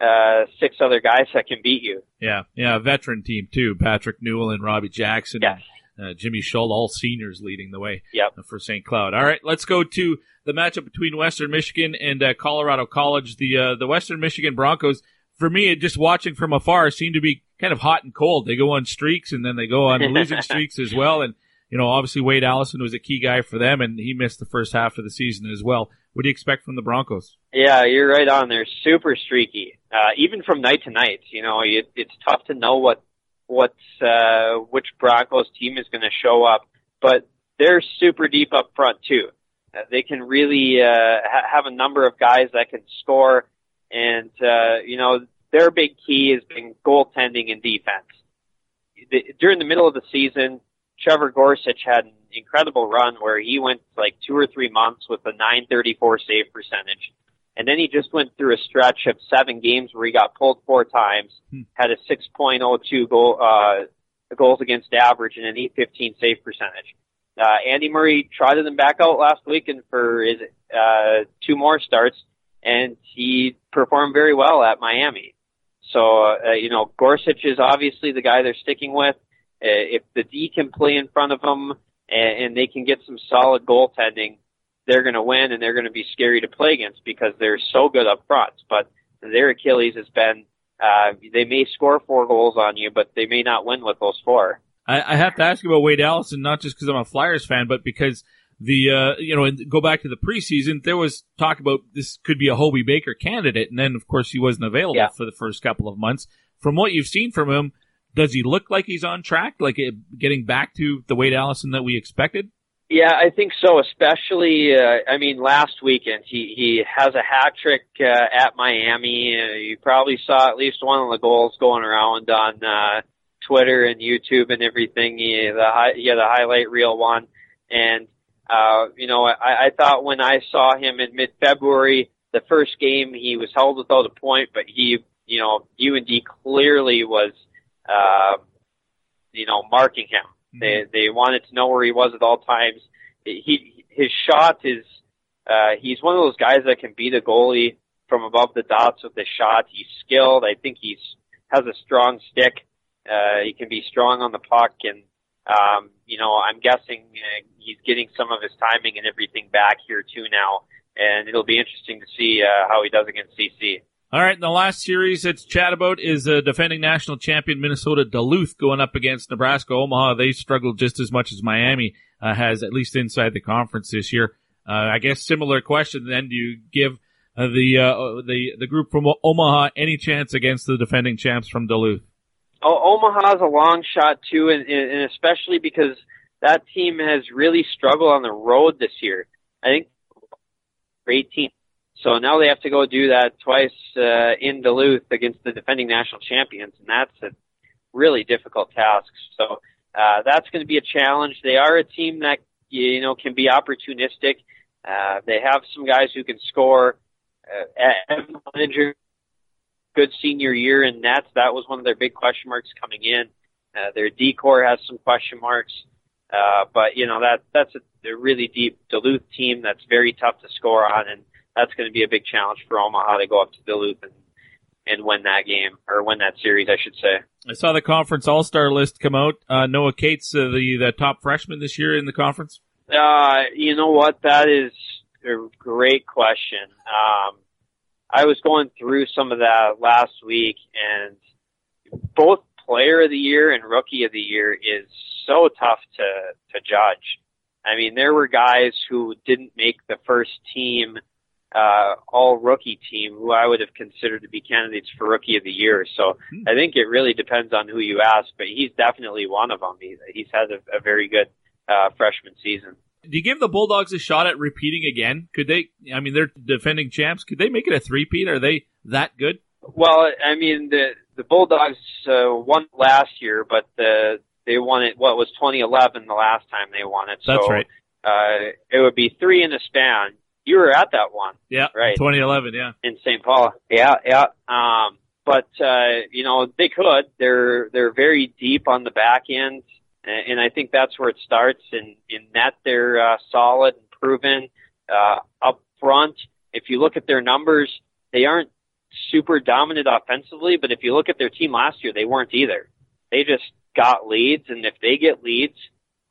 uh, six other guys that can beat you. Yeah, yeah, veteran team too. Patrick Newell and Robbie Jackson, and, uh, Jimmy Schuldt, all seniors leading the way Yep. for St. Cloud. All right, let's go to the matchup between Western Michigan and uh, Colorado College. The uh, the Western Michigan Broncos, for me, just watching from afar, seem to be kind of hot and cold. They go on streaks and then they go on losing streaks as well. And you know, obviously Wade Allison was a key guy for them, and he missed the first half of the season as well. What do you expect from the Broncos? Yeah, you're right on. They're super streaky, uh, even from night to night. You know, it, it's tough to know what what uh, which Broncos team is going to show up, but they're super deep up front too. Uh, they can really uh, ha- have a number of guys that can score, and uh, you know their big key has been goaltending and defense. The, during the middle of the season, Trevor Gorsuch had an incredible run where he went like two or three months with a 934 save percentage. And then he just went through a stretch of seven games where he got pulled four times, had a 6.02 goal, uh, goals against average and an 815 save percentage. Uh, Andy Murray trotted him back out last weekend for his, uh, two more starts and he performed very well at Miami. So, uh, you know, Gorsuch is obviously the guy they're sticking with. Uh, if the D can play in front of them and, and they can get some solid goaltending, they're going to win and they're going to be scary to play against because they're so good up front. But their Achilles has been uh, they may score four goals on you, but they may not win with those four. I, I have to ask you about Wade Allison, not just because I'm a Flyers fan, but because the uh, you know, and go back to the preseason, there was talk about this could be a Hobey Baker candidate, and then of course he wasn't available Yeah. for the first couple of months. From what you've seen from him, does he look like he's on track, like uh, getting back to the Wade Allison that we expected? Yeah, I think so. Especially, uh, I mean, last weekend he he has a hat trick uh, at Miami. Uh, you probably saw at least one of the goals going around on uh, Twitter and YouTube and everything. He the hi- he had a highlight reel one, and uh, you know, I, I thought when I saw him in mid February, the first game he was held without a point, but he, you know, UND clearly was, uh, you know, marking him. They they wanted to know where he was at all times. He his shot is uh he's one of those guys that can beat a goalie from above the dots with his shot. He's skilled. I think he's has a strong stick. Uh he can be strong on the puck and um you know, I'm guessing uh, he's getting some of his timing and everything back here too now and it'll be interesting to see uh, how he does against CC. All right, the last series let's chat about is uh, defending national champion Minnesota Duluth going up against Nebraska Omaha. They struggled just as much as Miami uh, has, at least inside the conference this year. Uh, I guess similar question then: Do you give uh, the uh, the the group from Omaha any chance against the defending champs from Duluth? O- Omaha's a long shot too, and, and especially because that team has really struggled on the road this year. I think great team. So now they have to go do that twice uh, in Duluth against the defending national champions, and that's a really difficult task. So uh, that's going to be a challenge. They are a team that you know can be opportunistic. Uh, they have some guys who can score. Uh, Injured, good senior year in nets. That was one of their big question marks coming in. Uh, their decor has some question marks, uh, but you know that that's a, a really deep Duluth team that's very tough to score on, and that's going to be a big challenge for Omaha to go up to Duluth and and win that game or win that series, I should say. I saw the conference All Star list come out. Uh, Noah Cates, uh, the the top freshman this year in the conference. Uh, you know what? That is a great question. Um, I was going through some of that last week, and both Player of the Year and Rookie of the Year is so tough to to judge. I mean, there were guys who didn't make the first team uh, all rookie team who I would have considered to be candidates for rookie of the year. So hmm. I think it really depends on who you ask, but he's definitely one of them. He's, he's had a, a very good uh, freshman season. Do you give the Bulldogs a shot at repeating again? Could they? I mean, they're defending champs. Could they make it a three-peat? Are they that good? Well, I mean, the the Bulldogs uh, won last year, but the they won it. What was 2011 the last time they won it? That's right. Uh, it would be three in a span you were at that one. Yeah. Right. 2011. Yeah. In St. Paul. Yeah. Yeah. Um, but, uh, you know, they could, they're, they're very deep on the back end. And I think that's where it starts. In, in that they're, uh, solid and proven, uh, up front. If you look at their numbers, they aren't super dominant offensively, but if you look at their team last year, they weren't either. They just got leads. And if they get leads,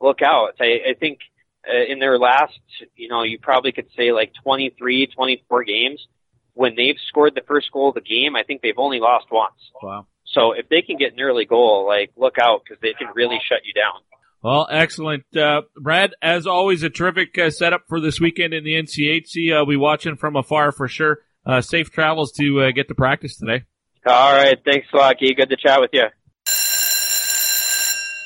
look out. I, I think, uh, in their last, you know, you probably could say like 23, 24 games, when they've scored the first goal of the game, I think they've only lost once. Wow. So if they can get an early goal, like look out because they can really shut you down. Well, excellent, uh, Brad. As always, a terrific uh, setup for this weekend in the NCHC. Uh, we watching from afar for sure. Uh, safe travels to uh, get to practice today. All right, thanks a lot, Good to chat with you.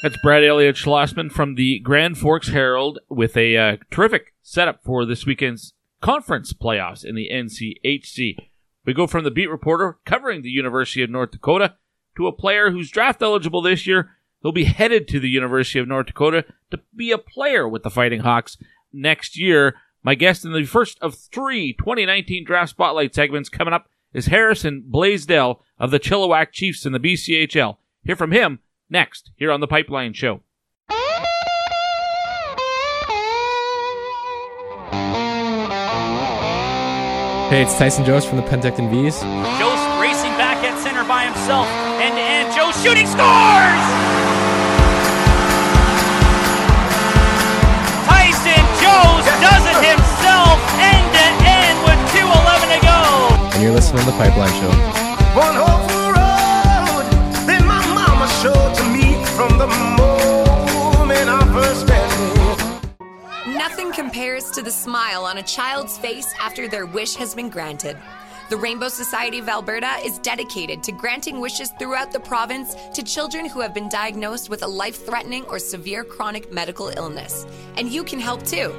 That's Brad Elliott Schlossman from the Grand Forks Herald with a uh, terrific setup for this weekend's conference playoffs in the NCHC. We go from the beat reporter covering the University of North Dakota to a player who's draft eligible this year. He'll be headed to the University of North Dakota to be a player with the Fighting Hawks next year. My guest in the first of three 2019 draft spotlight segments coming up is Harrison Blaisdell of the Chilliwack Chiefs in the BCHL. Hear from him Next, here on The Pipeline Show. Hey, it's Tyson Jost from the Penticton Vees. Jost racing back at center by himself. End to end. Jost shooting scores! Tyson Jost does it himself end to end with 2.11 to go. And you're listening to The Pipeline Show. Nothing compares to the smile on a child's face after their wish has been granted. The Rainbow Society of Alberta is dedicated to granting wishes throughout the province to children who have been diagnosed with a life threatening or severe chronic medical illness. And you can help too.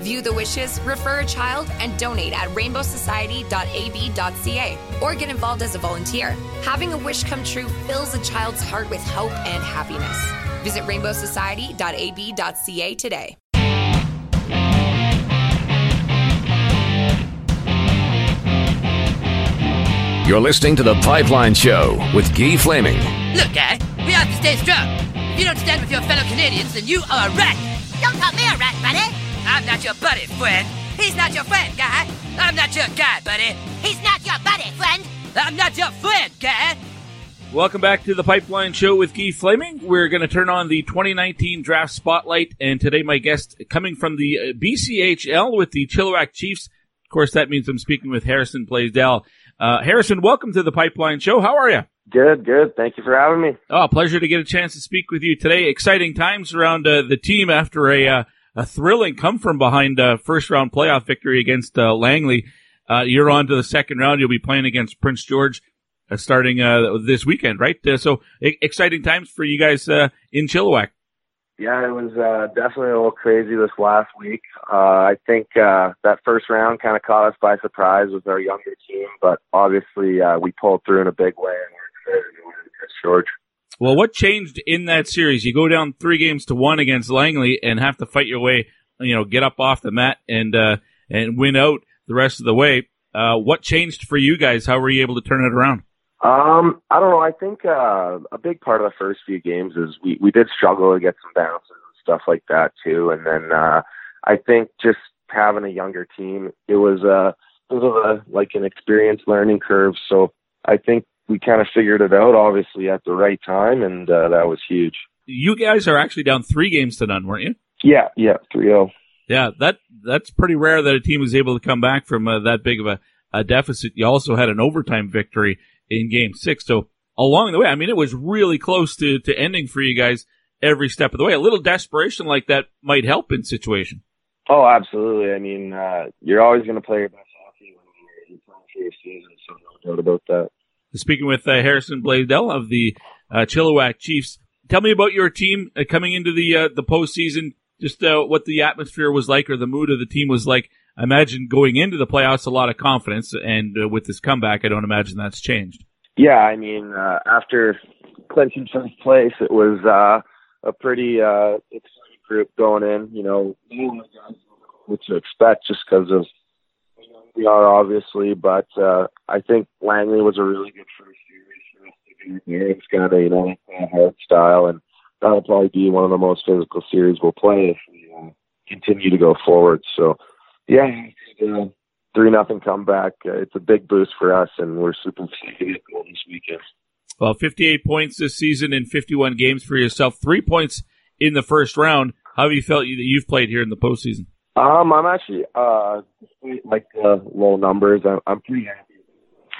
View the wishes, refer a child, and donate at rainbowsociety.ab.ca or get involved as a volunteer. Having a wish come true fills a child's heart with hope and happiness. Visit rainbowsociety.ab.ca today. You're listening to The Pipeline Show with Guy Flaming. Look, guy, we have to stay strong. If you don't stand with your fellow Canadians, then you are a rat. Don't call me a rat, buddy. I'm not your buddy, friend. He's not your friend, guy. I'm not your guy, buddy. He's not your buddy, friend. I'm not your friend, guy. Welcome back to the Pipeline Show with Guy Flaming. We're going to turn on the 2019 Draft Spotlight, and today my guest coming from the uh, BCHL with the Chilliwack Chiefs. Of course, that means I'm speaking with Harrison Blaisdell. Uh, Harrison, welcome to the Pipeline Show. How are you? Good, good. Thank you for having me. Oh, pleasure to get a chance to speak with you today. Exciting times around uh, the team after a uh, a thrilling come from behind uh, first round playoff victory against uh, Langley. Uh, you're on to the second round. You'll be playing against Prince George. uh, starting uh, this weekend, right? Uh, so e- exciting times for you guys in Chilliwack. Yeah, it was definitely a little crazy this last week. I think that first round kind of caught us by surprise with our younger team, but obviously we pulled through in a big way and we're excited to win against George. Well, what changed in that series? You go down three games to one against Langley and have to fight your way, you know, get up off the mat and uh, and win out the rest of the way. Uh, what changed for you guys? How were you able to turn it around? Um, I don't know. I think uh, a big part of the first few games is we we did struggle to get some bounces and stuff like that too. And then uh, I think just having a younger team, it was a it of a like an experience learning curve. So I think we kind of figured it out, obviously at the right time, and uh, that was huge. You guys are actually down three games to none, weren't you? Yeah, yeah, three zero. Yeah, that that's pretty rare that a team is able to come back from uh, that big of a, a deficit. You also had an overtime victory in game six. So along the way, I mean, it was really close to, to ending for you guys every step of the way. A little desperation like that might help in situation. Oh, absolutely. I mean, uh, you're always going to play your best hockey when you're playing for your season, so no doubt about that. Speaking with uh, Harrison Blaisdell of the uh, Chilliwack Chiefs, tell me about your team uh, coming into the uh, the postseason. Just uh, what the atmosphere was like, or the mood of the team was like. I imagine going into the playoffs, a lot of confidence, and uh, with this comeback, I don't imagine that's changed. Yeah, I mean, uh, after clinching first place, it was a pretty exciting group going in. You know, what to expect just because of we are obviously, but uh, I think Langley was a really good first series for us. It's kind of you know hard style, and that'll probably be one of the most physical series we'll play if we uh, continue to go forward. So yeah, uh, three nothing comeback. Uh, it's a big boost for us, and we're super excited to get this weekend. Well, 58 points this season in 51 games for yourself. Three points in the first round. How have you felt that you've played here in the postseason? Um, I'm actually, uh, like the low numbers, I'm, I'm pretty happy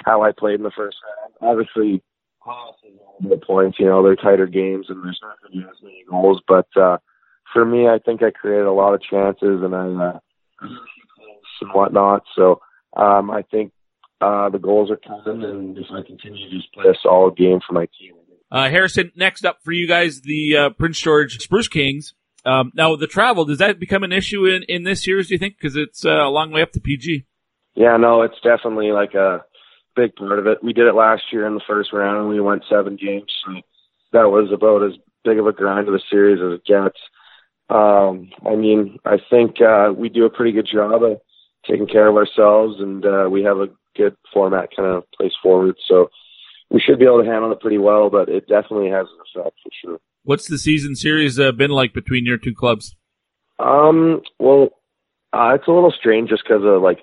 how I played in the first round. Obviously, the points, you know, they're tighter games and there's not going to be as many goals, but uh, for me, I think I created a lot of chances and I uh, and whatnot. So um, I think uh, the goals are coming, and if I continue to just play a solid game for my team. Uh, Harrison, next up for you guys, the uh, Prince George Spruce Kings. Um, now, the travel, does that become an issue in, in this series, do you think? Because it's uh, a long way up to PG. Yeah, no, it's definitely like a big part of it. We did it last year in the first round, and we went seven games. So that was about as big of a grind of a series as it gets. Um, I mean, I think uh, we do a pretty good job of taking care of ourselves, and uh, we have a good format kind of place forward. So we should be able to handle it pretty well, but it definitely has an effect for sure. What's the season series uh, been like between your two clubs? Um, well, uh, it's a little strange just because of like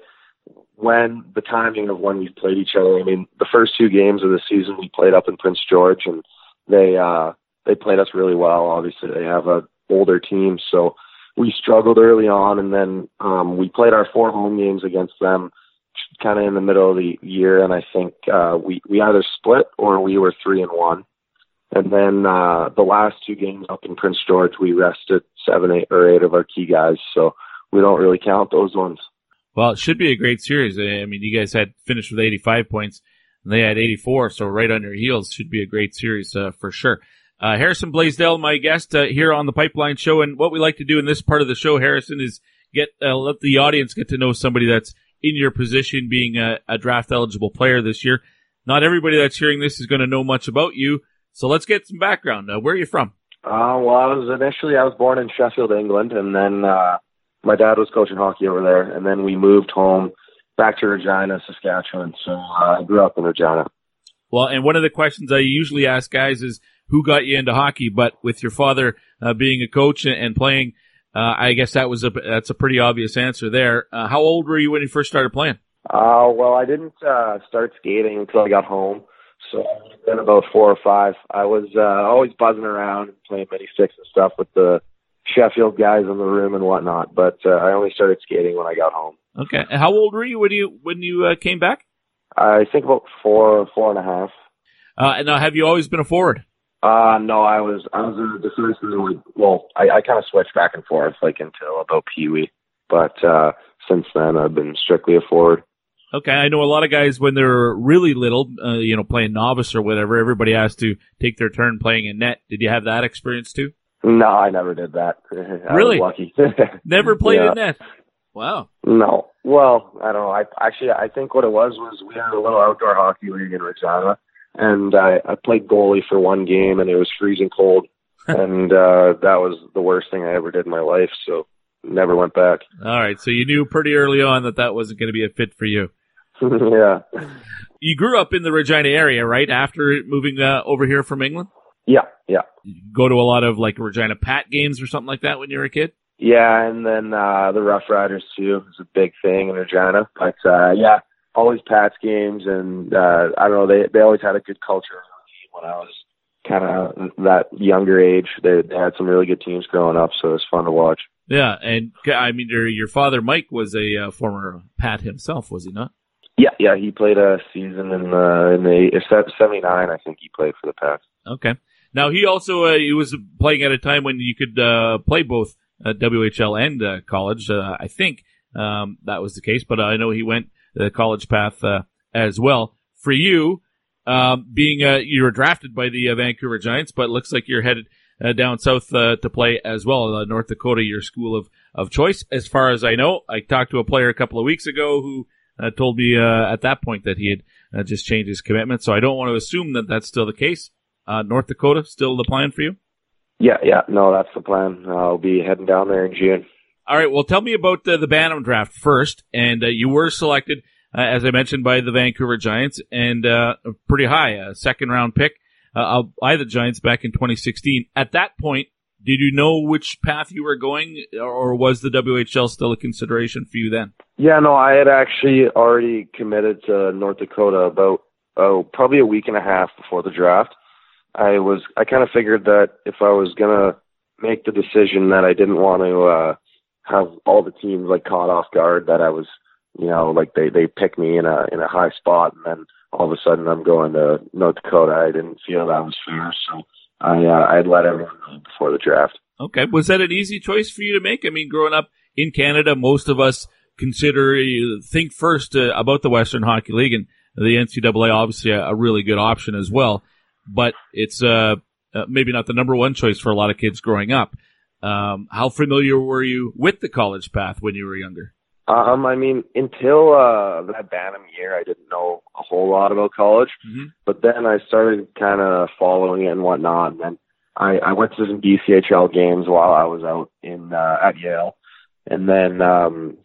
when the timing of when we played each other. I mean, the first two games of the season we played up in Prince George, and they uh, they played us really well. Obviously, they have a older team, so we struggled early on, and then um, we played our four home games against them, kind of in the middle of the year, and I think uh, we we either split or we were three and one. And then uh, the last two games up in Prince George, we rested seven, eight, or eight of our key guys, so we don't really count those ones. Well, it should be a great series. I mean, you guys had finished with 85 points, and they had 84, so right on your heels. Should be a great series uh, for sure. Uh, Harrison Blaisdell, my guest uh, here on the Pipeline Show, and what we like to do in this part of the show, Harrison, is get uh, let the audience get to know somebody that's in your position, being a, a draft eligible player this year. Not everybody that's hearing this is going to know much about you, so let's get some background. Uh, where are you from? Uh, well, I was initially I was born in Sheffield, England, and then uh, my dad was coaching hockey over there, and then we moved home back to Regina, Saskatchewan. So uh, I grew up in Regina. Well, and one of the questions I usually ask guys is who got you into hockey, but with your father uh, being a coach and playing, uh, I guess that was a that's a pretty obvious answer there. Uh, how old were you when you first started playing? Uh, well, I didn't uh, start skating until I got home, so been about four or five. I was uh, always buzzing around and playing mini sticks and stuff with the Sheffield guys in the room and whatnot. But uh, I only started skating when I got home. Okay, how old were you when you when you uh, came back? I think about four, four and a half. Uh, and now, have you always been a forward? Uh, no, I was I was a defenseman. Well, I, I kind of switched back and forth like until about Pee Wee, but uh, since then I've been strictly a forward. Okay, I know a lot of guys when they're really little, uh, you know, playing novice or whatever. Everybody has to take their turn playing in net. Did you have that experience too? No, I never did that. I Really? lucky. Never played Yeah. in net. Wow. No. Well, I don't know. I actually I think what it was was we had a little outdoor hockey league in Regina, and I, I played goalie for one game, and it was freezing cold, and uh, that was the worst thing I ever did in my life. So never went back. All right, so you knew pretty early on that that wasn't going to be a fit for you. yeah. You grew up in the Regina area, right? After moving uh, over here from England, Yeah. Yeah. go to a lot of like Regina Pat games or something like that when you were a kid. Yeah, and then uh the Rough Riders too is a big thing in Regina. But uh yeah, always Pats games and uh I don't know, they they always had a good culture when I was kind of that younger age. They, they had some really good teams growing up, so it was fun to watch. Yeah, and I mean, your your father Mike was a uh, former Pat himself, was he not? Yeah, yeah, he played a season in the in the '79. I think he played for the Pats. Okay. Now he also uh, he was playing at a time when you could uh, play both uh, WHL and uh, college. Uh, I think um, that was the case, but I know he went the college path uh, as well. For you, um, being uh, you were drafted by the uh, Vancouver Giants, but looks like you're headed uh, down south uh, to play as well. Uh, North Dakota, your school of of choice, as far as I know. I talked to a player a couple of weeks ago who uh, told me uh, at that point that he had uh, just changed his commitment. So I don't want to assume that that's still the case. Uh, North Dakota still the plan for you? Yeah, yeah, no, that's the plan. I'll be heading down there in June. All right. Well, tell me about the, the Bantam draft first. And uh, you were selected, uh, as I mentioned, by the Vancouver Giants, and uh, pretty high, a second round pick uh, by the Giants back in 2016. At that point, did you know which path you were going, or was the WHL still a consideration for you then? Yeah, no, I had actually already committed to North Dakota about oh probably a week and a half before the draft. I was I kind of figured that if I was gonna make the decision that I didn't want to uh have all the teams like caught off guard that I was you know like they they pick me in a in a high spot and then all of a sudden I'm going to North Dakota. I didn't feel that was fair, so I uh, I'd let everyone know before the draft. Okay. Was that an easy choice for you to make? I mean, growing up in Canada, most of us consider, uh, think first uh, about the Western Hockey League and the NCAA, obviously a, a really good option as well, but it's, uh, uh, maybe not the number one choice for a lot of kids growing up. Um, how familiar were you with the college path when you were younger? Um, I mean, until uh that Bantam year, I didn't know a whole lot about college. Mm-hmm. But then I started kind of following it and whatnot. And then I, I went to some BCHL games while I was out in uh, at Yale, and then um,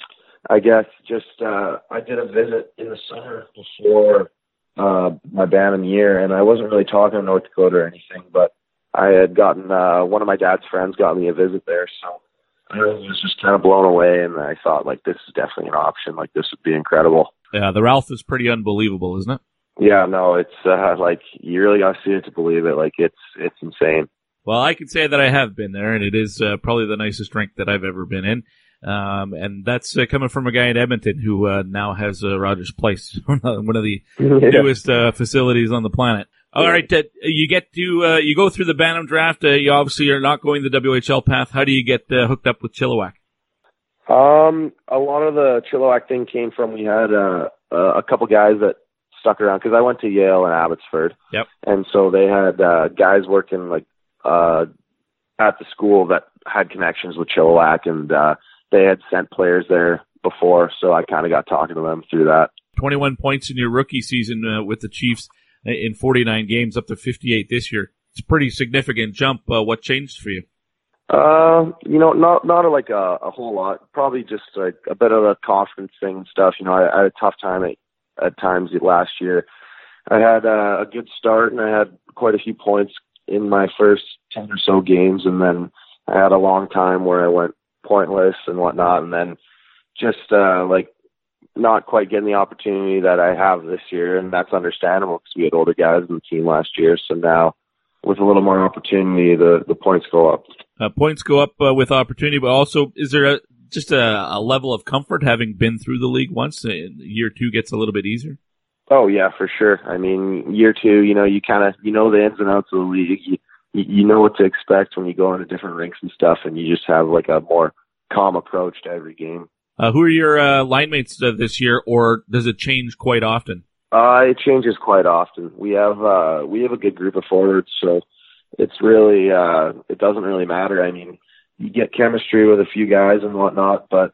I guess just uh, I did a visit in the summer before uh, my Bantam year, and I wasn't really talking to North Dakota or anything, but I had gotten uh, one of my dad's friends got me a visit there, so I was just kind of blown away, and I thought like this is definitely an option. Like this would be incredible. Yeah, the Ralph is pretty unbelievable, isn't it? Yeah, no, it's uh, like you really got to see it to believe it. Like it's it's insane. Well, I can say that I have been there, and it is uh, probably the nicest drink that I've ever been in. Um, and that's uh, coming from a guy in Edmonton who uh, now has uh, Rogers Place, one of the Yeah. newest uh, facilities on the planet. All right, uh, you get to uh, you go through the Bantam draft. Uh, you obviously are not going the WHL path. How do you get uh, hooked up with Chilliwack? Um, a lot of the Chilliwack thing came from we had uh, uh, a couple guys that stuck around because I went to Yale and Abbotsford. Yep. And so they had uh, guys working like uh, at the school that had connections with Chilliwack, and uh, they had sent players there before. So I kind of got talking to them through that. 21 points in your rookie season uh, with the Chiefs in 49 games, up to 58 this year. It's a pretty significant jump. Uh, what changed for you? Uh, you know, not not like a, a whole lot. Probably just like a bit of a confidence thing and stuff. You know, I, I had a tough time at, at times last year. I had uh, a good start and I had quite a few points in my first ten or so games, and then I had a long time where I went pointless and whatnot, and then just uh, like not quite getting the opportunity that I have this year, and that's understandable because we had older guys in the team last year. So now, with a little more opportunity, the the points go up. Uh, points go up uh, with opportunity, but also is there a, just a, a level of comfort having been through the league once? Uh, year two gets a little bit easier. Oh yeah, for sure. I mean, year two, you know, you kind of you know the ins and outs of the league. You you you know what to expect when you go into different rinks and stuff, and you just have like a more calm approach to every game. Uh, who are your uh, line mates uh, this year, or does it change quite often? Uh, it changes quite often. We have uh, we have a good group of forwards, so it's really uh, it doesn't really matter. I mean, you get chemistry with a few guys and whatnot, but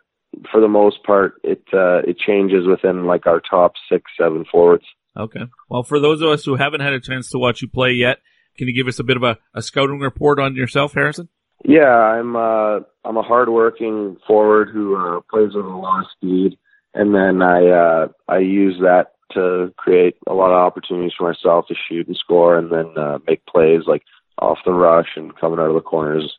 for the most part, it uh, it changes within like our top six, seven forwards. Okay. Well, for those of us who haven't had a chance to watch you play yet, can you give us a bit of a, a scouting report on yourself, Harrison? Yeah, I'm uh, I'm a hardworking forward who uh, plays with a lot of speed, and then I uh, I use that to create a lot of opportunities for myself to shoot and score, and then uh, make plays like off the rush and coming out of the corners.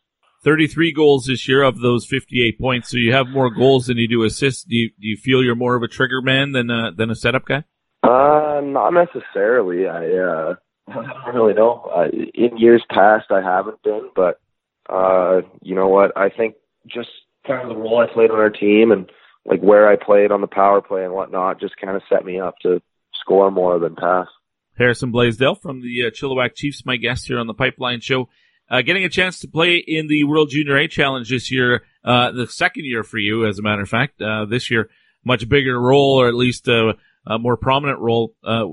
33 goals this year of those 58 points. So you have more goals than you do assists. Do you, do you feel you're more of a trigger man than a, than a setup guy? Uh, not necessarily. I uh, I don't really know. Uh, in years past, I haven't been, but uh, you know what? I think just kind of the role I played on our team and like where I played on the power play and whatnot just kind of set me up to score more than pass. Harrison Blaisdell from the uh, Chilliwack Chiefs, my guest here on the Pipeline Show. Uh, getting a chance to play in the World Junior A Challenge this year, uh, the second year for you, as a matter of fact. Uh, this year, much bigger role, or at least uh, a more prominent role, uh,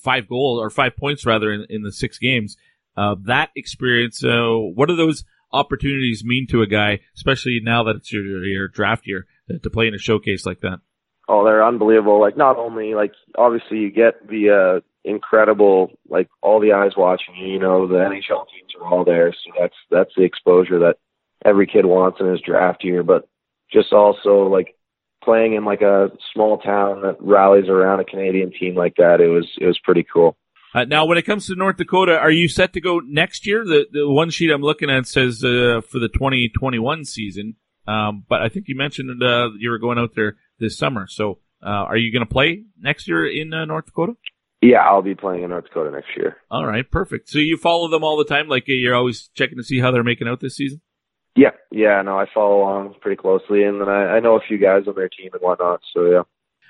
five goals or five points rather in, in the six games. Uh, that experience, what are those opportunities mean to a guy, especially now that it's your, your draft year, to play in a showcase like that? Oh, they're unbelievable. Like not only like obviously you get the uh, incredible like all the eyes watching you, you know, the NHL teams are all there, so that's that's the exposure that every kid wants in his draft year, but just also like playing in like a small town that rallies around a Canadian team like that, it was it was pretty cool. Uh, now, when it comes to North Dakota, are you set to go next year? The the one sheet I'm looking at says uh, for the 2021 season, um, but I think you mentioned uh, you were going out there this summer. So, uh, are you going to play next year in uh, North Dakota? Yeah, I'll be playing in North Dakota next year. All right, perfect. So you follow them all the time, like you're always checking to see how they're making out this season. Yeah, yeah, no, I follow along pretty closely, and then I, I know a few guys on their team and whatnot. So yeah.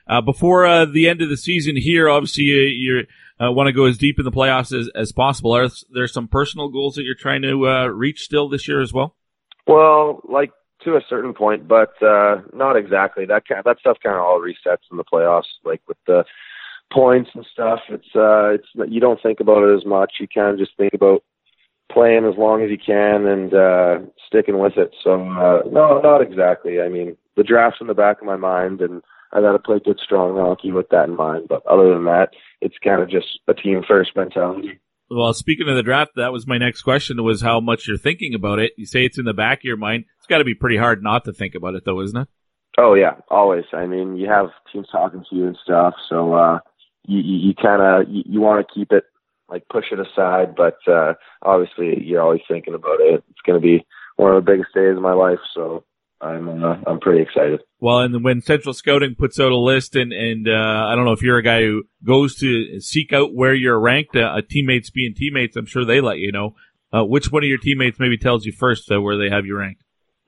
Uh, before uh, the end of the season here, obviously you, you uh, want to go as deep in the playoffs as, as possible. Are there some personal goals that you're trying to uh, reach still this year as well? Well, like to a certain point, but uh, not exactly. That kind that stuff kind of all resets in the playoffs, like with the points and stuff. It's uh, it's you don't think about it as much. You kind of just think about playing as long as you can and uh, sticking with it. So uh, no, not exactly. I mean, the draft's in the back of my mind, and I got to play good, strong hockey with that in mind. But other than that, it's kind of just a team first mentality. Well, speaking of the draft, that was my next question was how much you're thinking about it. You say it's in the back of your mind. It's got to be pretty hard not to think about it though, isn't it? Oh yeah, always. I mean, you have teams talking to you and stuff, so uh you you, you kind of you, you want to keep it like push it aside, but uh obviously you're always thinking about it. It's going to be one of the biggest days of my life, so I'm uh, I'm pretty excited. Well, and when Central Scouting puts out a list, and and uh, I don't know if you're a guy who goes to seek out where you're ranked, uh, teammates being teammates, I'm sure they let you know. Uh, which one of your teammates maybe tells you first uh, where they have you ranked?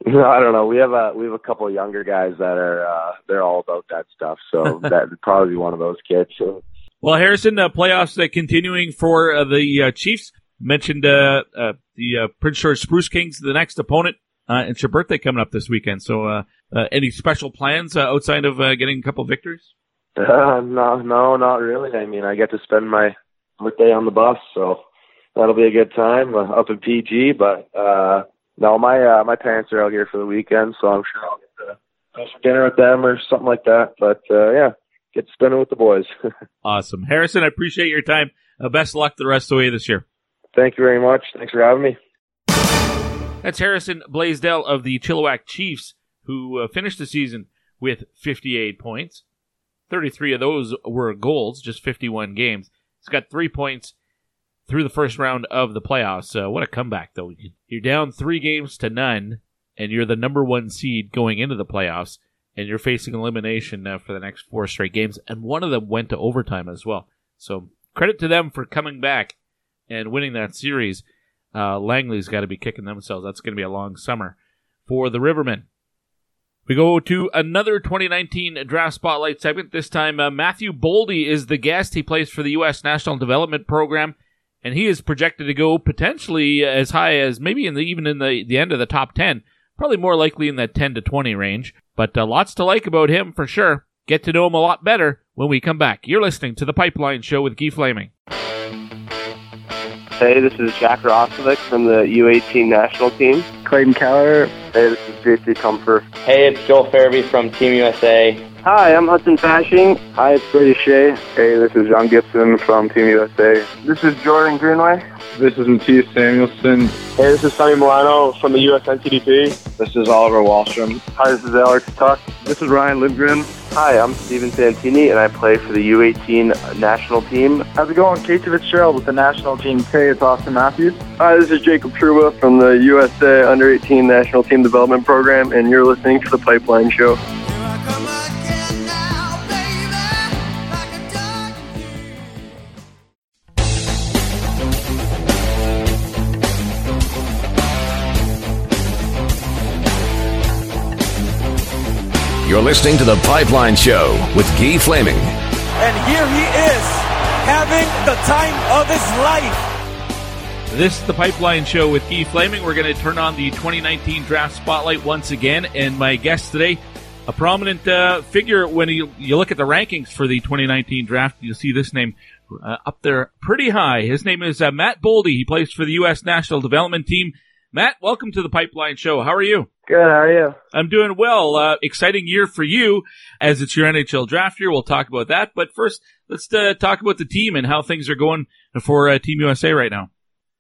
No, I don't know. We have a we have a couple of younger guys that are uh, they're all about that stuff, so that would probably be one of those kids. So. Well, Harrison, uh, playoffs uh, continuing for uh, the uh, Chiefs. Mentioned uh, uh, the uh, Prince George Spruce Kings, the next opponent. Uh, it's your birthday coming up this weekend, so uh, uh, any special plans uh, outside of uh, getting a couple victories? Uh, no, no, not really. I mean, I get to spend my birthday on the bus, so that'll be a good time uh, up in PG. But uh, no, my uh, my parents are out here for the weekend, so I'm sure I'll get to go for dinner with them or something like that. But uh, yeah, get to spend it with the boys. awesome, Harrison. I appreciate your time. Uh, best of luck the rest of the way this year. Thank you very much. Thanks for having me. That's Harrison Blaisdell of the Chilliwack Chiefs, who uh, finished the season with 58 points. 33 of those were goals, just 51 games. He's got three points through the first round of the playoffs. Uh, what a comeback, though. You're down three games to none, and you're the number one seed going into the playoffs, and you're facing elimination uh, for the next four straight games, and one of them went to overtime as well. So credit to them for coming back and winning that series uh, Langley's got to be kicking themselves. That's going to be a long summer for the Rivermen. We go to another 2019 draft spotlight segment. This time, uh, Matthew Boldy is the guest. He plays for the U.S. National Development Program, and he is projected to go potentially as high as maybe in the even in the, the end of the top 10, probably more likely in that 10 to 20 range. but uh, lots to like about him for sure. Get to know him a lot better when we come back. You're listening to The Pipeline Show with Guy Flaming. Hey, this is Jack Roslovic from the U18 national team. Clayton Keller. Hey, this is JC Comfort. Hey, it's Joel Farabee from Team USA. Hi, I'm Hudson Fasching. Hi, it's Brady Shea. Hey, this is John Gibson from Team USA. This is Jordan Greenway. This is Mattias Samuelsson. Hey, this is Sonny Milano from the US NTDP. This is Oliver Wahlstrom. Hi, this is Alex Tuch. This is Ryan Lindgren. Hi, I'm Steven Santini, and I play for the U18 national team. How's it going? Kate Fitzgerald with the national team. Hey, it's Auston Matthews. Hi, this is Jacob Trouba from the USA Under 18 National Team Development Program, and you're listening to The Pipeline Show. You're listening to The Pipeline Show with Guy Flaming. And here he is, having the time of his life. This is The Pipeline Show with Guy Flaming. We're going to turn on the 2019 draft spotlight once again. And my guest today, a prominent uh, figure when you, you look at the rankings for the 2019 draft, you'll see this name uh, up there pretty high. His name is uh, Matt Boldy. He plays for the U.S. National Development Team. Matt, welcome to the Pipeline Show. How are you? Good. How are you? I'm doing well. Uh, exciting year for you as it's your NHL draft year. We'll talk about that. But first, let's uh, talk about the team and how things are going for uh, Team USA right now.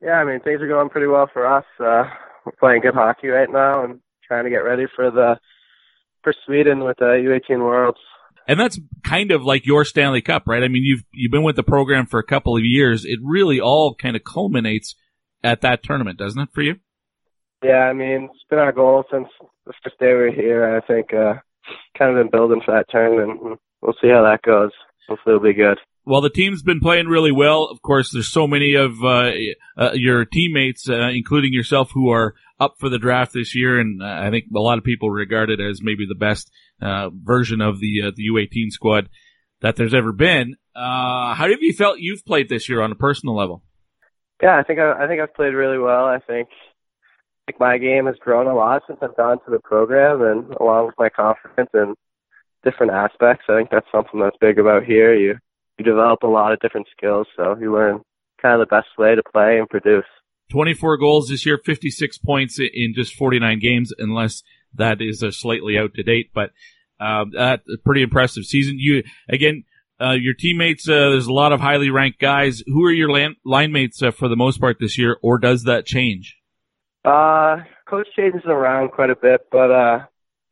Yeah, I mean things are going pretty well for us. Uh, we're playing good hockey right now and trying to get ready for the for Sweden with the U18 Worlds. And that's kind of like your Stanley Cup, right? I mean, you've you've been with the program for a couple of years. It really all kind of culminates at that tournament, doesn't it, for you? Yeah, I mean, it's been our goal since the first day we were here. And I think uh, kind of been building for that tournament. We'll see how that goes. Hopefully, it'll be good. Well, the team's been playing really well. Of course, there's so many of uh, uh, your teammates, uh, including yourself, who are up for the draft this year, and uh, I think a lot of people regard it as maybe the best uh, version of the uh, the U18 squad that there's ever been. how have you felt you've played this year on a personal level? Yeah, I think I, I think I've played really well. I think my game has grown a lot since I've gone to the program, and along with my confidence and different aspects, I think that's something that's big about here. You you develop a lot of different skills, so you learn kind of the best way to play and produce. 24 goals this year, 56 points in just 49 games, unless that is a slightly out to date. But um, that's a pretty impressive season. You again, uh, your teammates. Uh, there's a lot of highly ranked guys. Who are your line, line mates uh, for the most part this year, or does that change? Uh, coach changes around quite a bit, but uh,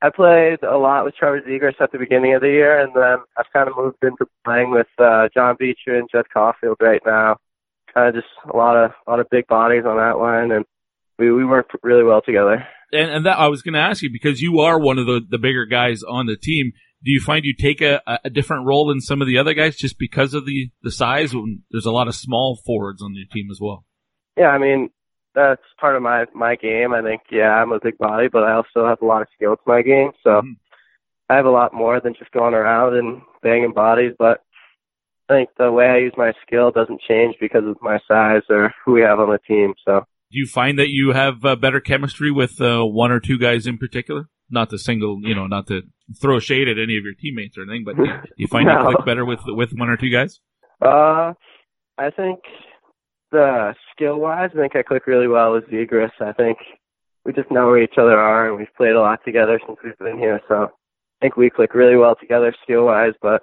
I played a lot with Trevor Zegras at the beginning of the year, and then I've kind of moved into playing with uh, John Beecher and Judd Caulfield right now. Kind of just a lot of a lot of big bodies on that line, and we we work really well together. And, and that I was going to ask you because you are one of the the bigger guys on the team. Do you find you take a, a different role than some of the other guys just because of the the size? When There's a lot of small forwards on your team as well. Yeah, I mean, that's part of my my game. I think yeah, I'm a big body, but I also have a lot of skill to my game. So mm-hmm. I have a lot more than just going around and banging bodies. But I think the way I use my skill doesn't change because of my size or who we have on the team. So do you find that you have uh, better chemistry with uh, one or two guys in particular? Not to single, you know, not to throw shade at any of your teammates or anything, but do you find no. you click better with with one or two guys? Uh, I think the skill wise, I think I click really well with Zegras. I think we just know where each other are, and we've played a lot together since we've been here. So I think we click really well together skill wise. But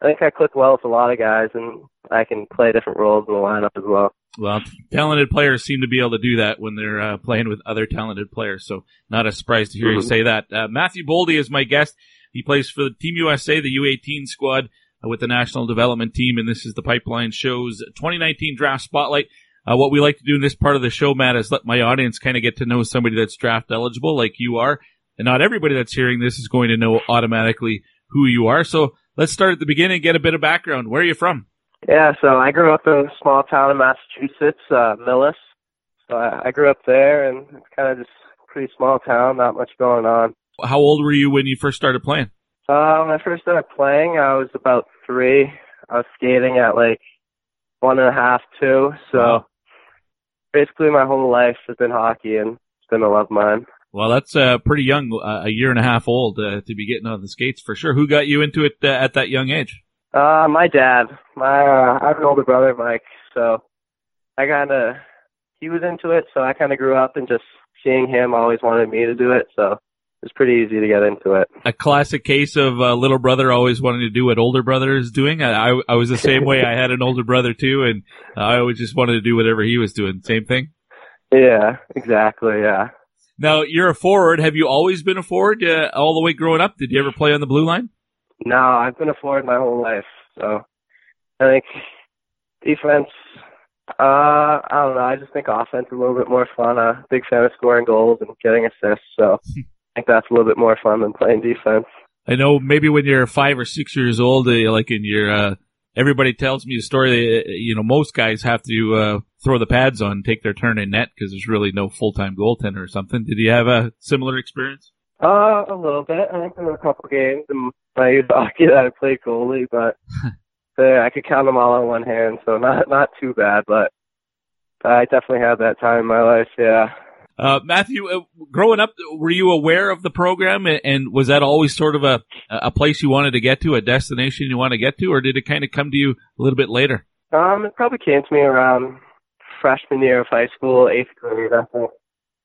I think I click well with a lot of guys, and I can play different roles in the lineup as well. Well, talented players seem to be able to do that when they're uh, playing with other talented players. So not a surprise to hear mm-hmm. you say that. Uh, Matthew Boldy is my guest. He plays for the Team USA, the U18 squad with the national development team, and this is the Pipeline Show's 2019 Draft Spotlight. Uh, what we like to do in this part of the show, Matt, is let my audience kind of get to know somebody that's draft eligible, like you are. And not everybody that's hearing this is going to know automatically who you are. So let's start at the beginning, get a bit of background. Where are you from? Yeah, so I grew up in a small town in Massachusetts, uh, Millis. So I, I grew up there, and it's kind of just a pretty small town, not much going on. How old were you when you first started playing? Uh, when I first started playing, I was about three. I was skating at like one and a half, two. So wow. basically, my whole life has been hockey, and it's been a love of mine. Well, that's uh, pretty young, uh, a year and a half old uh, to be getting on the skates for sure. Who got you into it uh, at that young age? Uh, my dad. My uh, I have an older brother, Mike. So I kind of he was into it, so I kind of grew up and just seeing him always wanted me to do it. So it was pretty easy to get into it. A classic case of uh, little brother always wanting to do what older brother is doing. I, I, I was the same way. I had an older brother too, and I always just wanted to do whatever he was doing. Same thing. Yeah, exactly. Yeah. Now you're a forward. Have you always been a forward uh, all the way growing up? Did you ever play on the blue line? No, I've been a forward my whole life. So I think defense. Uh, I don't know. I just think offense is a little bit more fun. I'm a big fan of scoring goals and getting assists. So think that's a little bit more fun than playing defense. I know maybe when you're five or six years old, uh, like in your, uh, everybody tells me a story. That, you know, most guys have to uh, throw the pads on, take their turn in net because there's really no full time goaltender or something. Did you have a similar experience? Uh, a little bit. I think there were a couple games in my youth hockey that I played goalie, but uh, I could count them all on one hand, so not not too bad. But I definitely had that time in my life. Yeah. Uh, Matthew, uh, growing up, were you aware of the program, and, and was that always sort of a a place you wanted to get to, a destination you want to get to, or did it kind of come to you a little bit later? Um, it probably came to me around freshman year of high school, eighth grade. I think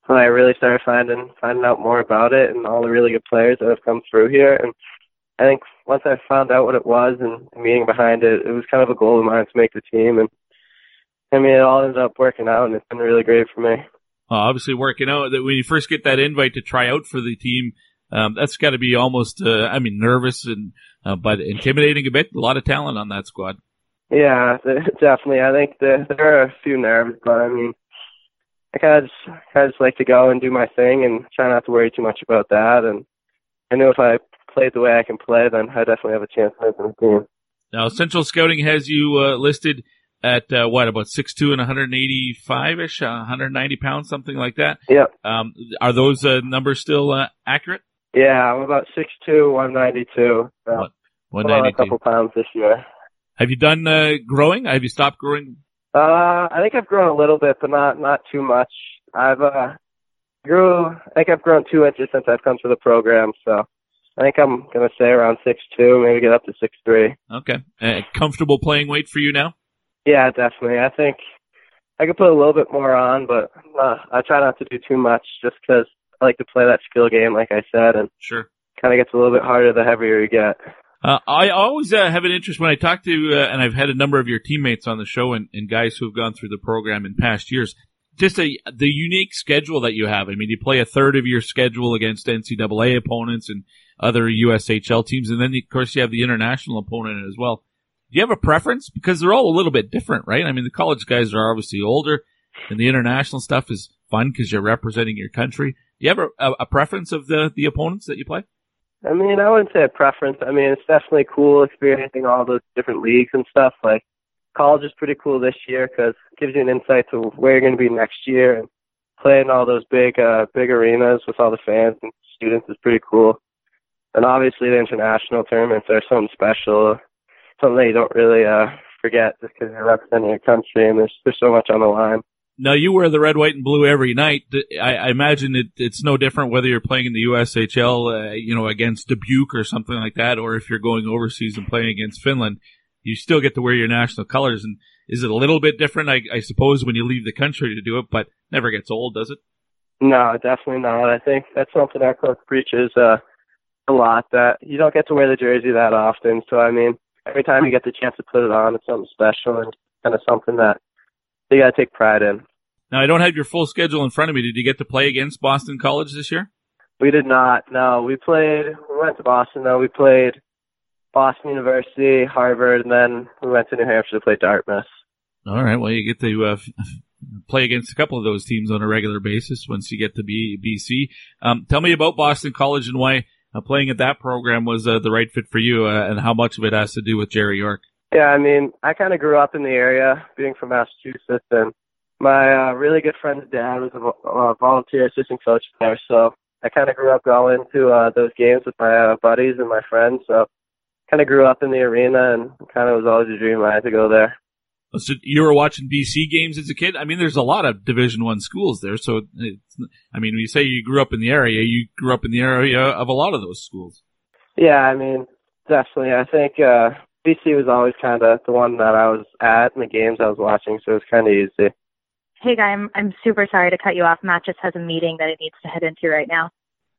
when I really started finding finding out more about it and all the really good players that have come through here. And I think once I found out what it was and the meaning behind it, it was kind of a goal of mine to make the team. And I mean, it all ended up working out, and it's been really great for me. Well, obviously, working out that when you first get that invite to try out for the team, um, that's got to be almost, uh, I mean, nervous and uh, but intimidating a bit. A lot of talent on that squad. Yeah, definitely. I think the, there are a few nerves, but I mean, I kind of just, kind of just like to go and do my thing and try not to worry too much about that. And I know if I played the way I can play, then I definitely have a chance to win the game. Now, Central Scouting has you uh, listed at uh, what about six two and 185 ish, uh, 190 pounds, something like that. Yep. Um, are those uh, numbers still uh, accurate? Yeah, I'm about six two, 192. So 192. a couple pounds this year. Have you done uh, growing? Have you stopped growing? Uh, I think I've grown a little bit, but not not too much. I've uh grew. I think I've grown two inches since I've come to the program, so I think I'm gonna stay around six two, maybe get up to six three. Okay. Uh, comfortable playing weight for you now? Yeah, definitely. I think I could put a little bit more on, but uh, I try not to do too much just because I like to play that skill game, like I said, and Sure. kind of gets a little bit harder the heavier you get. Uh, I always uh, have an interest when I talk to, uh, and I've had a number of your teammates on the show and, and guys who have gone through the program in past years. Just a, the unique schedule that you have. I mean, you play a third of your schedule against NCAA opponents and other USHL teams, and then of course you have the international opponent as well. Do you have a preference? Because they're all a little bit different, right? I mean, the college guys are obviously older, and the international stuff is fun because you're representing your country. Do you have a, a, preference of the the opponents that you play? I mean, I wouldn't say a preference. I mean, it's definitely cool experiencing all those different leagues and stuff. Like, college is pretty cool this year because it gives you an insight to where you're going to be next year and playing all those big, uh, big arenas with all the fans and students is pretty cool. And obviously, the international tournaments are something special, something you don't really uh, forget just because you're representing your country and there's there's so much on the line. Now you wear the red, white, and blue every night. I, I imagine it, it's no different whether you're playing in the USHL, uh, you know, against Dubuque or something like that, or if you're going overseas and playing against Finland. You still get to wear your national colors, and is it a little bit different? I, I suppose when you leave the country to do it, but never gets old, does it? No, definitely not. I think that's something our coach preaches uh, a lot that you don't get to wear the jersey that often. So I mean, every time you get the chance to put it on, it's something special and kind of something that you got to take pride in. Now I don't have your full schedule in front of me. Did you get to play against Boston College this year? We did not. No, we played. We went to Boston though. We played Boston University, Harvard, and then we went to New Hampshire to play Dartmouth. All right. Well, you get to uh, play against a couple of those teams on a regular basis once you get to B- BC. Um, tell me about Boston College and why uh, playing at that program was uh, the right fit for you, uh, and how much of it has to do with Jerry York. Yeah, I mean, I kind of grew up in the area, being from Massachusetts, and my uh, really good friend's dad was a uh, volunteer assistant coach there, so I kind of grew up going to uh, those games with my uh, buddies and my friends. So kind of grew up in the arena, and kind of was always a dream I had to go there. So you were watching BC games as a kid. I mean, there's a lot of Division One schools there. So, it's, I mean, when you say you grew up in the area, you grew up in the area of a lot of those schools. Yeah, I mean, definitely. I think uh, BC was always kind of the one that I was at in the games I was watching, so it was kind of easy. Hey, guy, I'm I'm super sorry to cut you off. Matt just has a meeting that he needs to head into right now.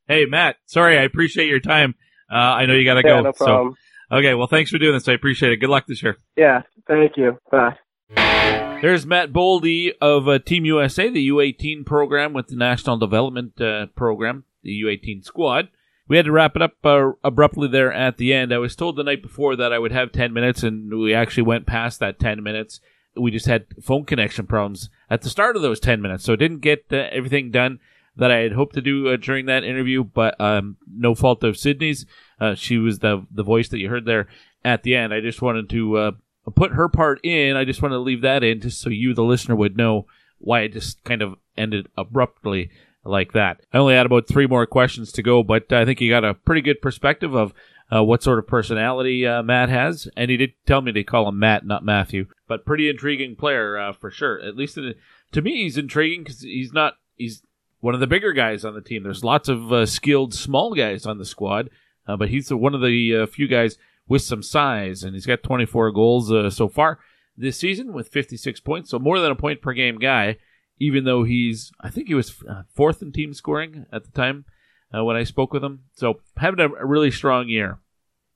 Hey, Matt. Sorry, I appreciate your time. Uh, I know you got to Yeah, go. no problem. So, okay. Well, thanks for doing this. I appreciate it. Good luck this year. Yeah, thank you. Bye. There's Matt Boldy of uh, Team USA, the U18 program with the National Development uh, Program, the U18 squad. We had to wrap it up uh, abruptly there at the end. I was told the night before that I would have 10 minutes, and we actually went past that 10 minutes. We just had phone connection problems at the start of those 10 minutes, so didn't get uh, everything done that I had hoped to do uh, during that interview, but um, no fault of Sydney's. Uh, she was the the voice that you heard there at the end. I just wanted to put her part in. I just wanted to leave that in just so you, the listener, would know why it just kind of ended abruptly like that. I only had about three more questions to go, but I think you got a pretty good perspective of uh, what sort of personality uh, Matt has. And he did tell me to call him Matt, not Matthew, but pretty intriguing player uh, for sure. At least in, to me, he's intriguing because he's not he's one of the bigger guys on the team. There's lots of uh, skilled small guys on the squad, uh, but he's one of the uh, few guys with some size, and he's got 24 goals uh, so far this season with 56 points, so more than a point per game guy. Even though he's, I think he was uh, fourth in team scoring at the time uh, when I spoke with him, so having a, a really strong year.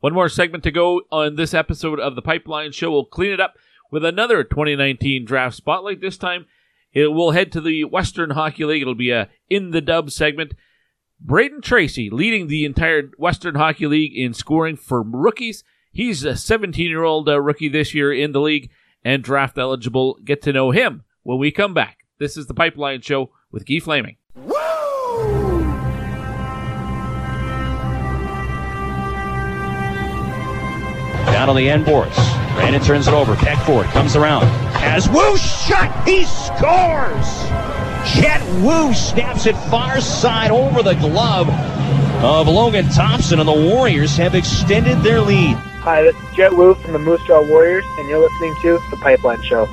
One more segment to go on this episode of the Pipeline Show. We'll clean it up with another 2019 draft spotlight. This time, it will head to the Western Hockey League. It'll be a in the dub segment. Brayden Tracey leading the entire Western Hockey League in scoring for rookies. He's a 17 year old uh, rookie this year in the league and draft eligible. Get to know him when we come back. This is the Pipeline Show with Guy Flaming. Down on the end boards. Brandon turns it over. Peckford comes around. Has Woo shot. He scores. Jett Woo snaps it far side over the glove of Logan Thompson, and the Warriors have extended their lead. Hi, this is Jett Woo from the Moose Jaw Warriors, and you're listening to The Pipeline Show.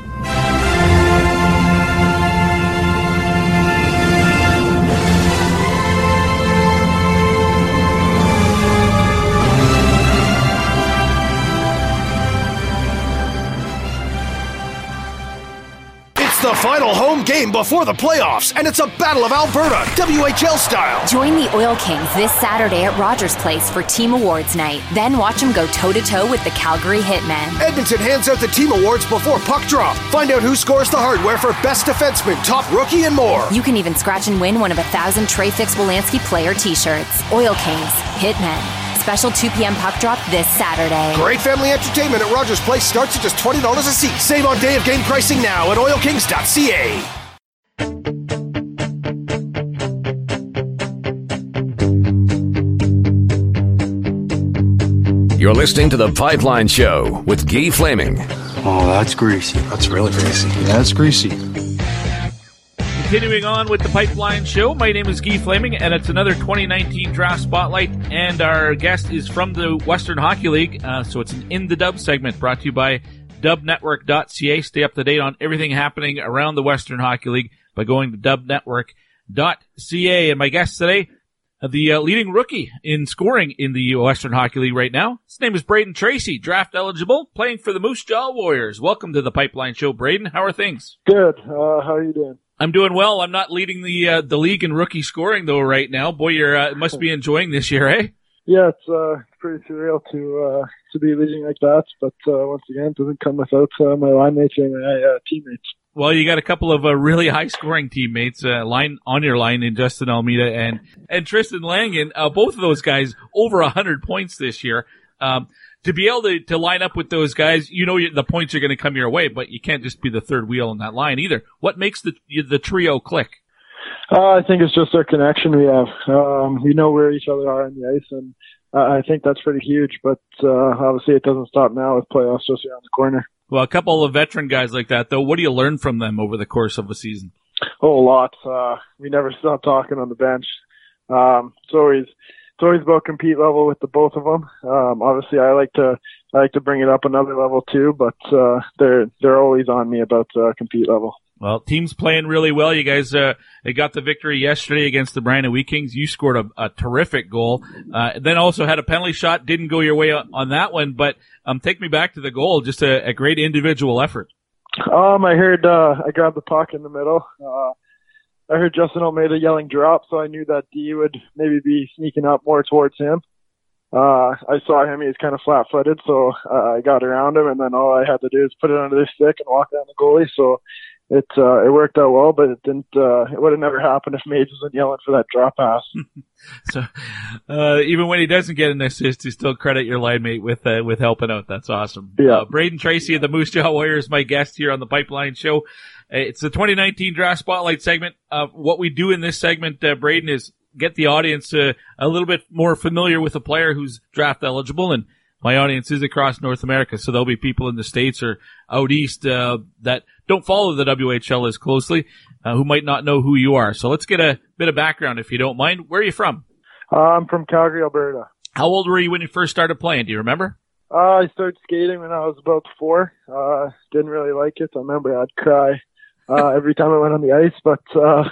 It's the final home game before the playoffs, and it's a Battle of Alberta, WHL style. Join the Oil Kings this Saturday at Rogers Place for Team Awards Night. Then watch them go toe to toe with the Calgary Hitmen. Edmonton hands out the team awards before puck drop. Find out who scores the hardware for best defenseman, top rookie, and more. You can even scratch and win one of a thousand Trey Fix-Wolansky player t shirts. Oil Kings, Hitmen. Special 2 p.m. puck drop this Saturday. Great family entertainment at Rogers Place starts at just $20 a seat. Save on day of game pricing now at oilkings.ca. You're listening to The Pipeline Show with Guy Flaming. Oh, that's greasy. That's really greasy. Yeah, that's greasy. Continuing on with the Pipeline Show, my name is Guy Flaming, and it's another 2019 Draft Spotlight. And our guest is from the Western Hockey League, uh, so it's an In the Dub segment brought to you by dubnetwork.ca. Stay up to date on everything happening around the Western Hockey League by going to dubnetwork.ca. And my guest today, the uh, leading rookie in scoring in the Western Hockey League right now. His name is Brayden Tracey, draft eligible, playing for the Moose Jaw Warriors. Welcome to the Pipeline Show, Brayden. How are things? Good. Uh, how are you doing? I'm doing well. I'm not leading the uh, the league in rookie scoring though right now. Boy, you're uh, must be enjoying this year, eh? Yeah, it's uh, pretty surreal to uh, to be leading like that, but uh, once again, it doesn't come without uh, my line mates and my uh, teammates. Well, you got a couple of uh, really high scoring teammates uh, line on your line in Justin Almeida and and Tristin Langan. Uh, both of those guys over hundred points this year. Um, to be able to, to line up with those guys, you know the points are going to come your way, but you can't just be the third wheel in that line either. What makes the the trio click? Uh, I think it's just our connection we have. Um, we know where each other are on the ice, and I think that's pretty huge. But uh, obviously, it doesn't stop now with playoffs just around the corner. Well, a couple of veteran guys like that, though. What do you learn from them over the course of a season? Oh, a lot. Uh, we never stop talking on the bench. Um, it's always it's always about compete level with the both of them. Um, obviously, I like to I like to bring it up another level too, but uh, they're they're always on me about uh, compete level. Well, team's playing really well. You guys uh, they got the victory yesterday against the Brandon Wheat Kings. You scored a, a terrific goal. Uh, then also had a penalty shot. Didn't go your way on, that one, but um, take me back to the goal. Just a, a great individual effort. Um, I heard uh, I grabbed the puck in the middle. Uh, I heard Justin Almeida yelling drop, so I knew that D would maybe be sneaking up more towards him. Uh, I saw him; he was kind of flat-footed, so uh, I got around him, and then all I had to do is put it under the stick and walk down the goalie. So it uh, it worked out well, but it didn't. Uh, it would have never happened if Mage wasn't yelling for that drop pass. so uh, even when he doesn't get an assist, you still credit your line mate with uh, with helping out. That's awesome. Yeah. Uh, Brayden Tracey of the Moose Jaw Warriors, my guest here on the Pipeline Show. Uh, It's the 2019 Draft Spotlight segment. Uh, what we do in this segment, uh, Brayden, is get the audience uh, a little bit more familiar with a player who's draft eligible and my audience is across North America, so there'll be people in the States or out east uh, that don't follow the WHL as closely, uh, who might not know who you are. So let's get a bit of background, if you don't mind. Where are you from? Uh, I'm from Calgary, Alberta. How old were you when you first started playing? Do you remember? Uh, I started skating when I was about four. Uh, didn't really like it. I remember I'd cry uh, every time I went on the ice, but uh,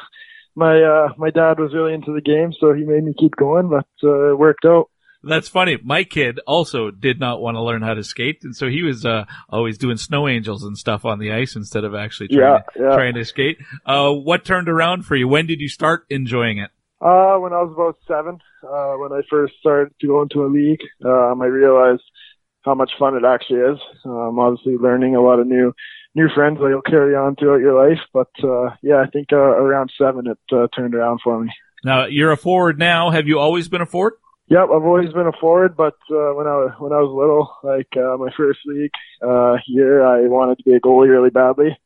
my uh, my dad was really into the game, so he made me keep going. But uh, it worked out. That's funny. My kid also did not want to learn how to skate, and so he was uh, always doing snow angels and stuff on the ice instead of actually trying, Yeah, to, yeah. trying to skate. Uh, what turned around for you? When did you start enjoying it? Uh, when I was about seven, uh, when I first started to go into a league, um, I realized how much fun it actually is. Um, obviously learning a lot of new, new friends that you'll carry on throughout your life. But, uh, yeah, I think, uh, around seven, it, uh, turned around for me. Now you're a forward now. Have you always been a forward? Yep, I've always been a forward, but, uh, when I when I was little, like, uh, my first league, uh, year, I wanted to be a goalie really badly.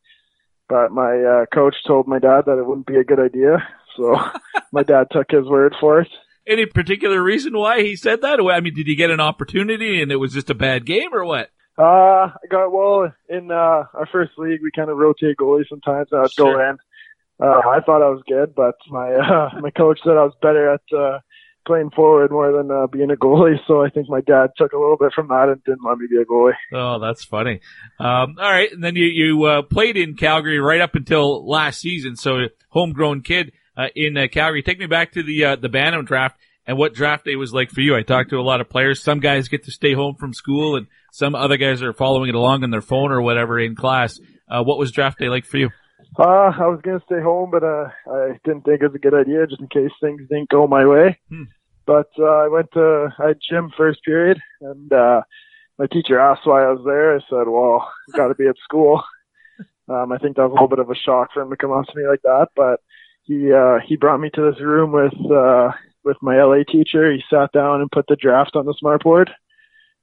But my, uh, coach told my dad that it wouldn't be a good idea. So my dad took his word for it. Any particular reason why he said that? I mean, did he get an opportunity and it was just a bad game or what? Uh, I got well in uh, our first league. We kind of rotate goalies sometimes. I'd go Sure. in. Uh, I thought I was good, but my uh, my coach said I was better at uh, playing forward more than uh, being a goalie. So I think my dad took a little bit from that and didn't let me be a goalie. Oh, that's funny. Um, all right, and then you you uh, played in Calgary right up until last season. So homegrown kid uh, in uh, Calgary. Take me back to the uh, the Bantam draft and what draft day was like for you. I talked to a lot of players. Some guys get to stay home from school, and some other guys are following it along on their phone or whatever in class. Uh, what was draft day like for you? Uh, I was gonna stay home, but uh, I didn't think it was a good idea just in case things didn't go my way. Hmm. But uh, I went to I had gym first period, and uh, my teacher asked why I was there. I said, "Well, got to be at school." Um, I think that was a little bit of a shock for him to come up to me like that, but he uh, he brought me to this room with uh, with my LA teacher. He sat down and put the draft on the smart board.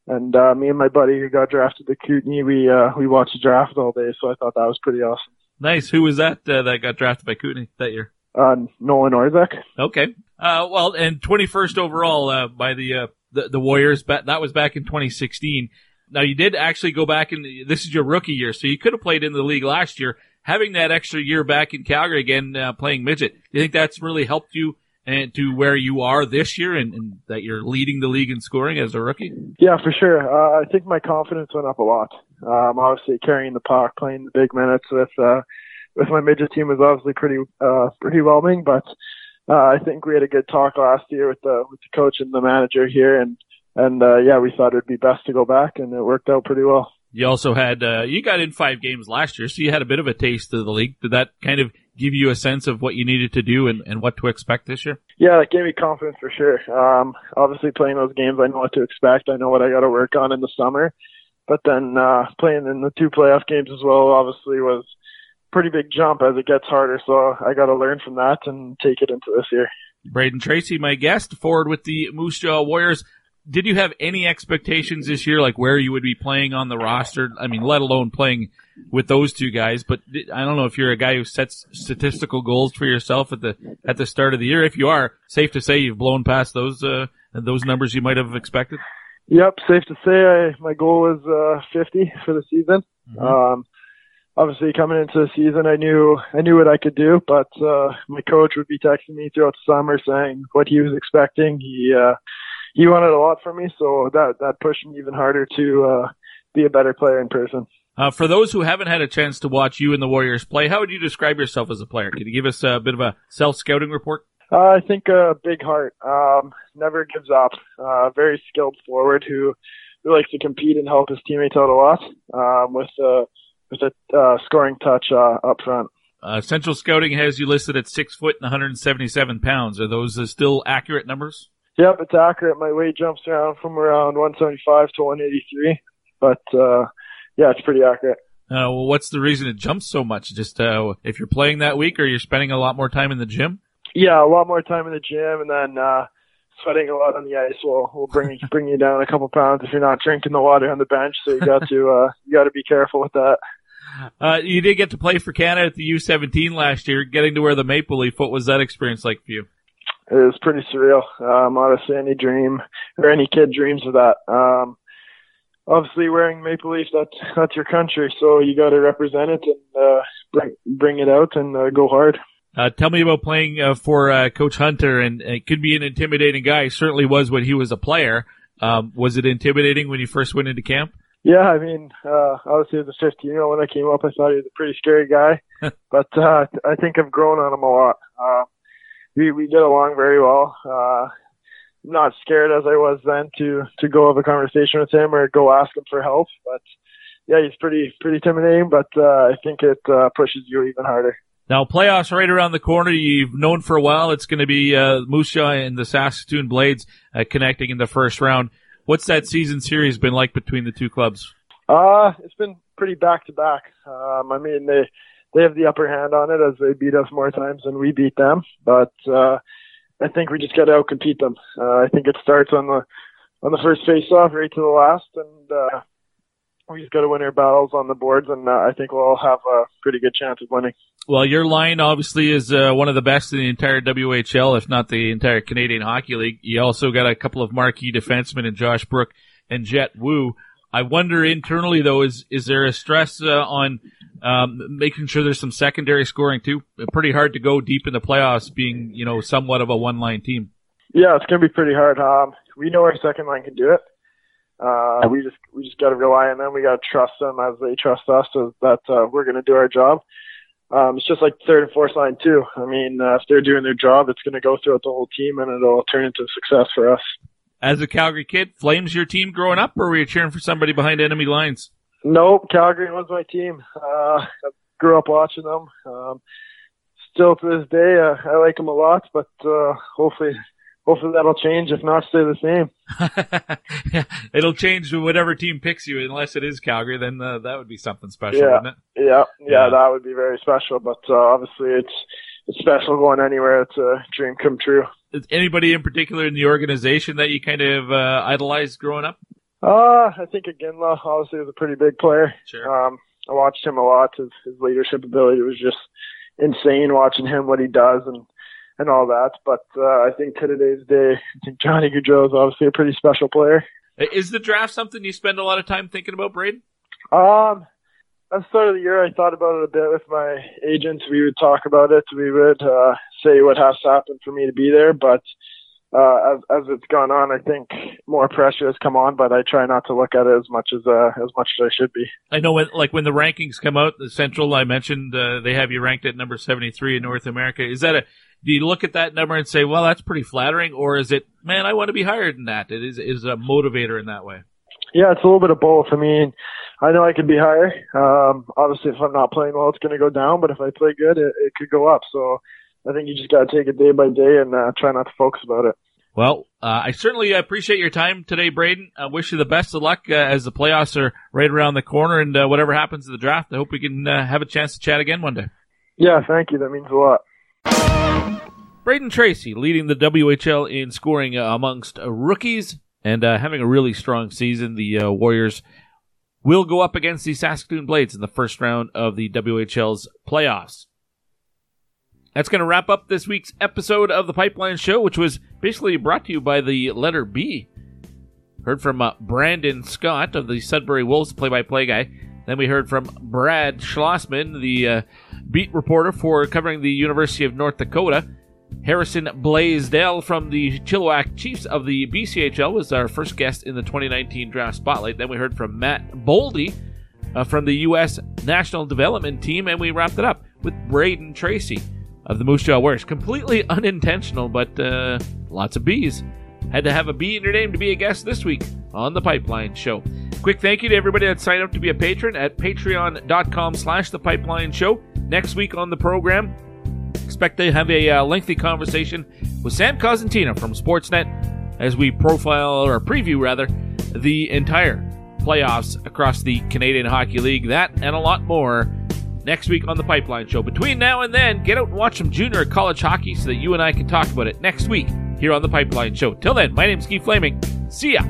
And uh, me and my buddy who got drafted to Kootenay, we uh, we watched the draft all day, so I thought that was pretty awesome. Nice. Who was that uh, that got drafted by Kootenay that year? Uh, Nolan Orzek. Okay. Uh, well, and 21st overall uh, by the, uh, the the Warriors. That was back in 2016. Now you did actually go back and this is your rookie year, so you could have played in the league last year. Having that extra year back in Calgary again, uh, playing midget, do you think that's really helped you and to where you are this year, and, and that you're leading the league in scoring as a rookie? Yeah, for sure. Uh, I think my confidence went up a lot. Um, obviously carrying the puck, playing the big minutes with uh, with my midget team was obviously pretty uh, pretty whelming, but uh, I think we had a good talk last year with the with the coach and the manager here, and and uh, yeah, we thought it'd be best to go back, and it worked out pretty well. You also had uh, you got in five games last year, so you had a bit of a taste of the league. Did that kind of give you a sense of what you needed to do and, and what to expect this year? Yeah, it gave me confidence for sure. Um, obviously playing those games, I know what to expect. I know what I got to work on in the summer. But then uh, playing in the two playoff games as well, obviously was pretty big jump as it gets harder. So I got to learn from that and take it into this year. Brayden Tracey, my guest, forward with the Moose Jaw Warriors. Did you have any expectations this year, like where you would be playing on the roster? I mean, let alone playing with those two guys. But I don't know if you're a guy who sets statistical goals for yourself at the at the start of the year. If you are, safe to say you've blown past those uh, those numbers you might have expected. Yep, safe to say I, my goal was uh, 50 for the season. Um, obviously coming into the season, I knew I knew what I could do, but uh, my coach would be texting me throughout the summer saying what he was expecting. He uh, he wanted a lot from me, so that that pushed me even harder to uh, be a better player in person. Uh, for those who haven't had a chance to watch you and the Warriors play, how would you describe yourself as a player? Can you give us a bit of a self scouting report? Uh, I think a big heart, um, never gives up. Uh, very skilled forward who, who likes to compete and help his teammates out a lot. Um, with uh, with a uh, scoring touch uh, up front. Uh, Central Scouting has you listed at six foot and 177 pounds. Are those uh, still accurate numbers? Yep, it's accurate. My weight jumps around from around 175 to 183, but uh, yeah, it's pretty accurate. Uh, well, what's the reason it jumps so much? Just uh, if you're playing that week, or you're spending a lot more time in the gym? Yeah, a lot more time in the gym, and then uh, sweating a lot on the ice will will bring bring you down a couple pounds if you're not drinking the water on the bench. So you got to uh, you got to be careful with that. Uh, you did get to play for Canada at the U17 last year, getting to wear the maple leaf. What was that experience like for you? It was pretty surreal. Um, honestly, any dream or any kid dreams of that. Um, obviously, wearing maple leaf that's that's your country, so you got to represent it and uh, bring bring it out and uh, go hard. Uh, tell me about playing uh, for uh, Coach Hunter, and it could be an intimidating guy. certainly was when he was a player. Um, was it intimidating when you first went into camp? Yeah, I mean, uh, obviously as a 15 year old when I came up, I thought he was a pretty scary guy, but uh, I think I've grown on him a lot. Uh, we we get along very well. Uh, not scared as I was then to to go have a conversation with him or go ask him for help, but yeah, he's pretty pretty intimidating, but uh, I think it uh, pushes you even harder. Now, playoffs right around the corner. You've known for a while it's going to be uh, Moose Jaw and the Saskatoon Blades uh, connecting in the first round. What's that season series been like between the two clubs? Uh, it's been pretty back to back. I mean, they they have the upper hand on it as they beat us more times than we beat them. But uh, I think we just got to outcompete them. Uh, I think it starts on the on the first face off right to the last, and uh, we just got to win our battles on the boards, and uh, I think we'll all have a pretty good chance of winning. Well, your line obviously is uh, one of the best in the entire WHL, if not the entire Canadian Hockey League. You also got a couple of marquee defensemen in Josh Brook and Jett Woo. I wonder internally though, is is there a stress uh, on um, making sure there's some secondary scoring too? Pretty hard to go deep in the playoffs, being you know somewhat of a one line team. Yeah, it's gonna be pretty hard. Um, we know our second line can do it. Uh, we just we just got to rely on them. We got to trust them as they trust us, so that uh, we're to do our job um, it's just like third and fourth line too. I mean, uh, if they're doing their job, it's going to go throughout the whole team, and it'll turn into success for us. As a Calgary kid, Flames your team growing up, or were you cheering for somebody behind enemy lines? Nope, Calgary was my team. Uh, I grew up watching them. Um, still to this day, uh, I like them a lot, but uh, hopefully hopefully that'll change. If not, stay the same. It'll change whatever team picks you, unless it is Calgary. Then uh, that would be something special, yeah. wouldn't it? Yeah, yeah, yeah, that would be very special. But uh, obviously, it's it's special going anywhere. It's a dream come true. Is anybody in particular in the organization that you kind of uh, idolized growing up? Uh, I think Iginla obviously was a pretty big player. Sure. Um, I watched him a lot. His, his leadership ability was just insane watching him, what he does, and and all that. But uh, I think to today's day, I think Johnny Gaudreau is obviously a pretty special player. Is the draft something you spend a lot of time thinking about, Brayden? Um, at the start of the year, I thought about it a bit with my agents. We would talk about it. We would uh, say what has to happen for me to be there. But uh, as as it's gone on, I think more pressure has come on. But I try not to look at it as much as uh, as much as I should be. I know when like when the rankings come out, the Central I mentioned uh, they have you ranked at number seventy three in North America. Is that a do you look at that number and say, well, that's pretty flattering, or is it, man, I want to be higher than that? It is is a motivator in that way. Yeah, it's a little bit of both. I mean, I know I could be higher. Um, obviously, if I'm not playing well, it's going to go down. But if I play good, it, it could go up. So I think you just got to take it day by day and uh, try not to focus about it. Well, uh, I certainly appreciate your time today, Brayden. I wish you the best of luck uh, as the playoffs are right around the corner, and uh, whatever happens to the draft, I hope we can uh, have a chance to chat again one day. Yeah, thank you. That means a lot. Brayden Tracey leading the WHL in scoring uh, amongst uh, rookies and uh, having a really strong season. The uh, Warriors will go up against the Saskatoon Blades in the first round of the WHL's playoffs. That's going to wrap up this week's episode of the Pipeline Show, which was basically brought to you by the letter B. Heard from uh, Branden Scott of the Sudbury Wolves, play by play guy. Then we heard from Brad Schlossman, the uh, beat reporter for covering the University of North Dakota. Harrison Blaisdell from the Chilliwack Chiefs of the BCHL was our first guest in the 2019 Draft Spotlight. Then we heard from Matt Boldy uh, from the U.S. National Development Team, and we wrapped it up with Brayden Tracey of the Moose Jaw Warriors. Completely unintentional, but uh, lots of bees. Had to have a bee in your name to be a guest this week on the Pipeline Show. Quick thank you to everybody that signed up to be a patron at patreon.com slash the pipeline show. Next week on the program, expect to have a uh, lengthy conversation with Sam Cosentino from Sportsnet as we profile or preview rather the entire playoffs across the Canadian Hockey League. That and a lot more next week on the Pipeline Show. Between now and then, get out and watch some junior college hockey so that you and I can talk about it next week here on the Pipeline Show. Till then, my name's Keith Flaming. See ya.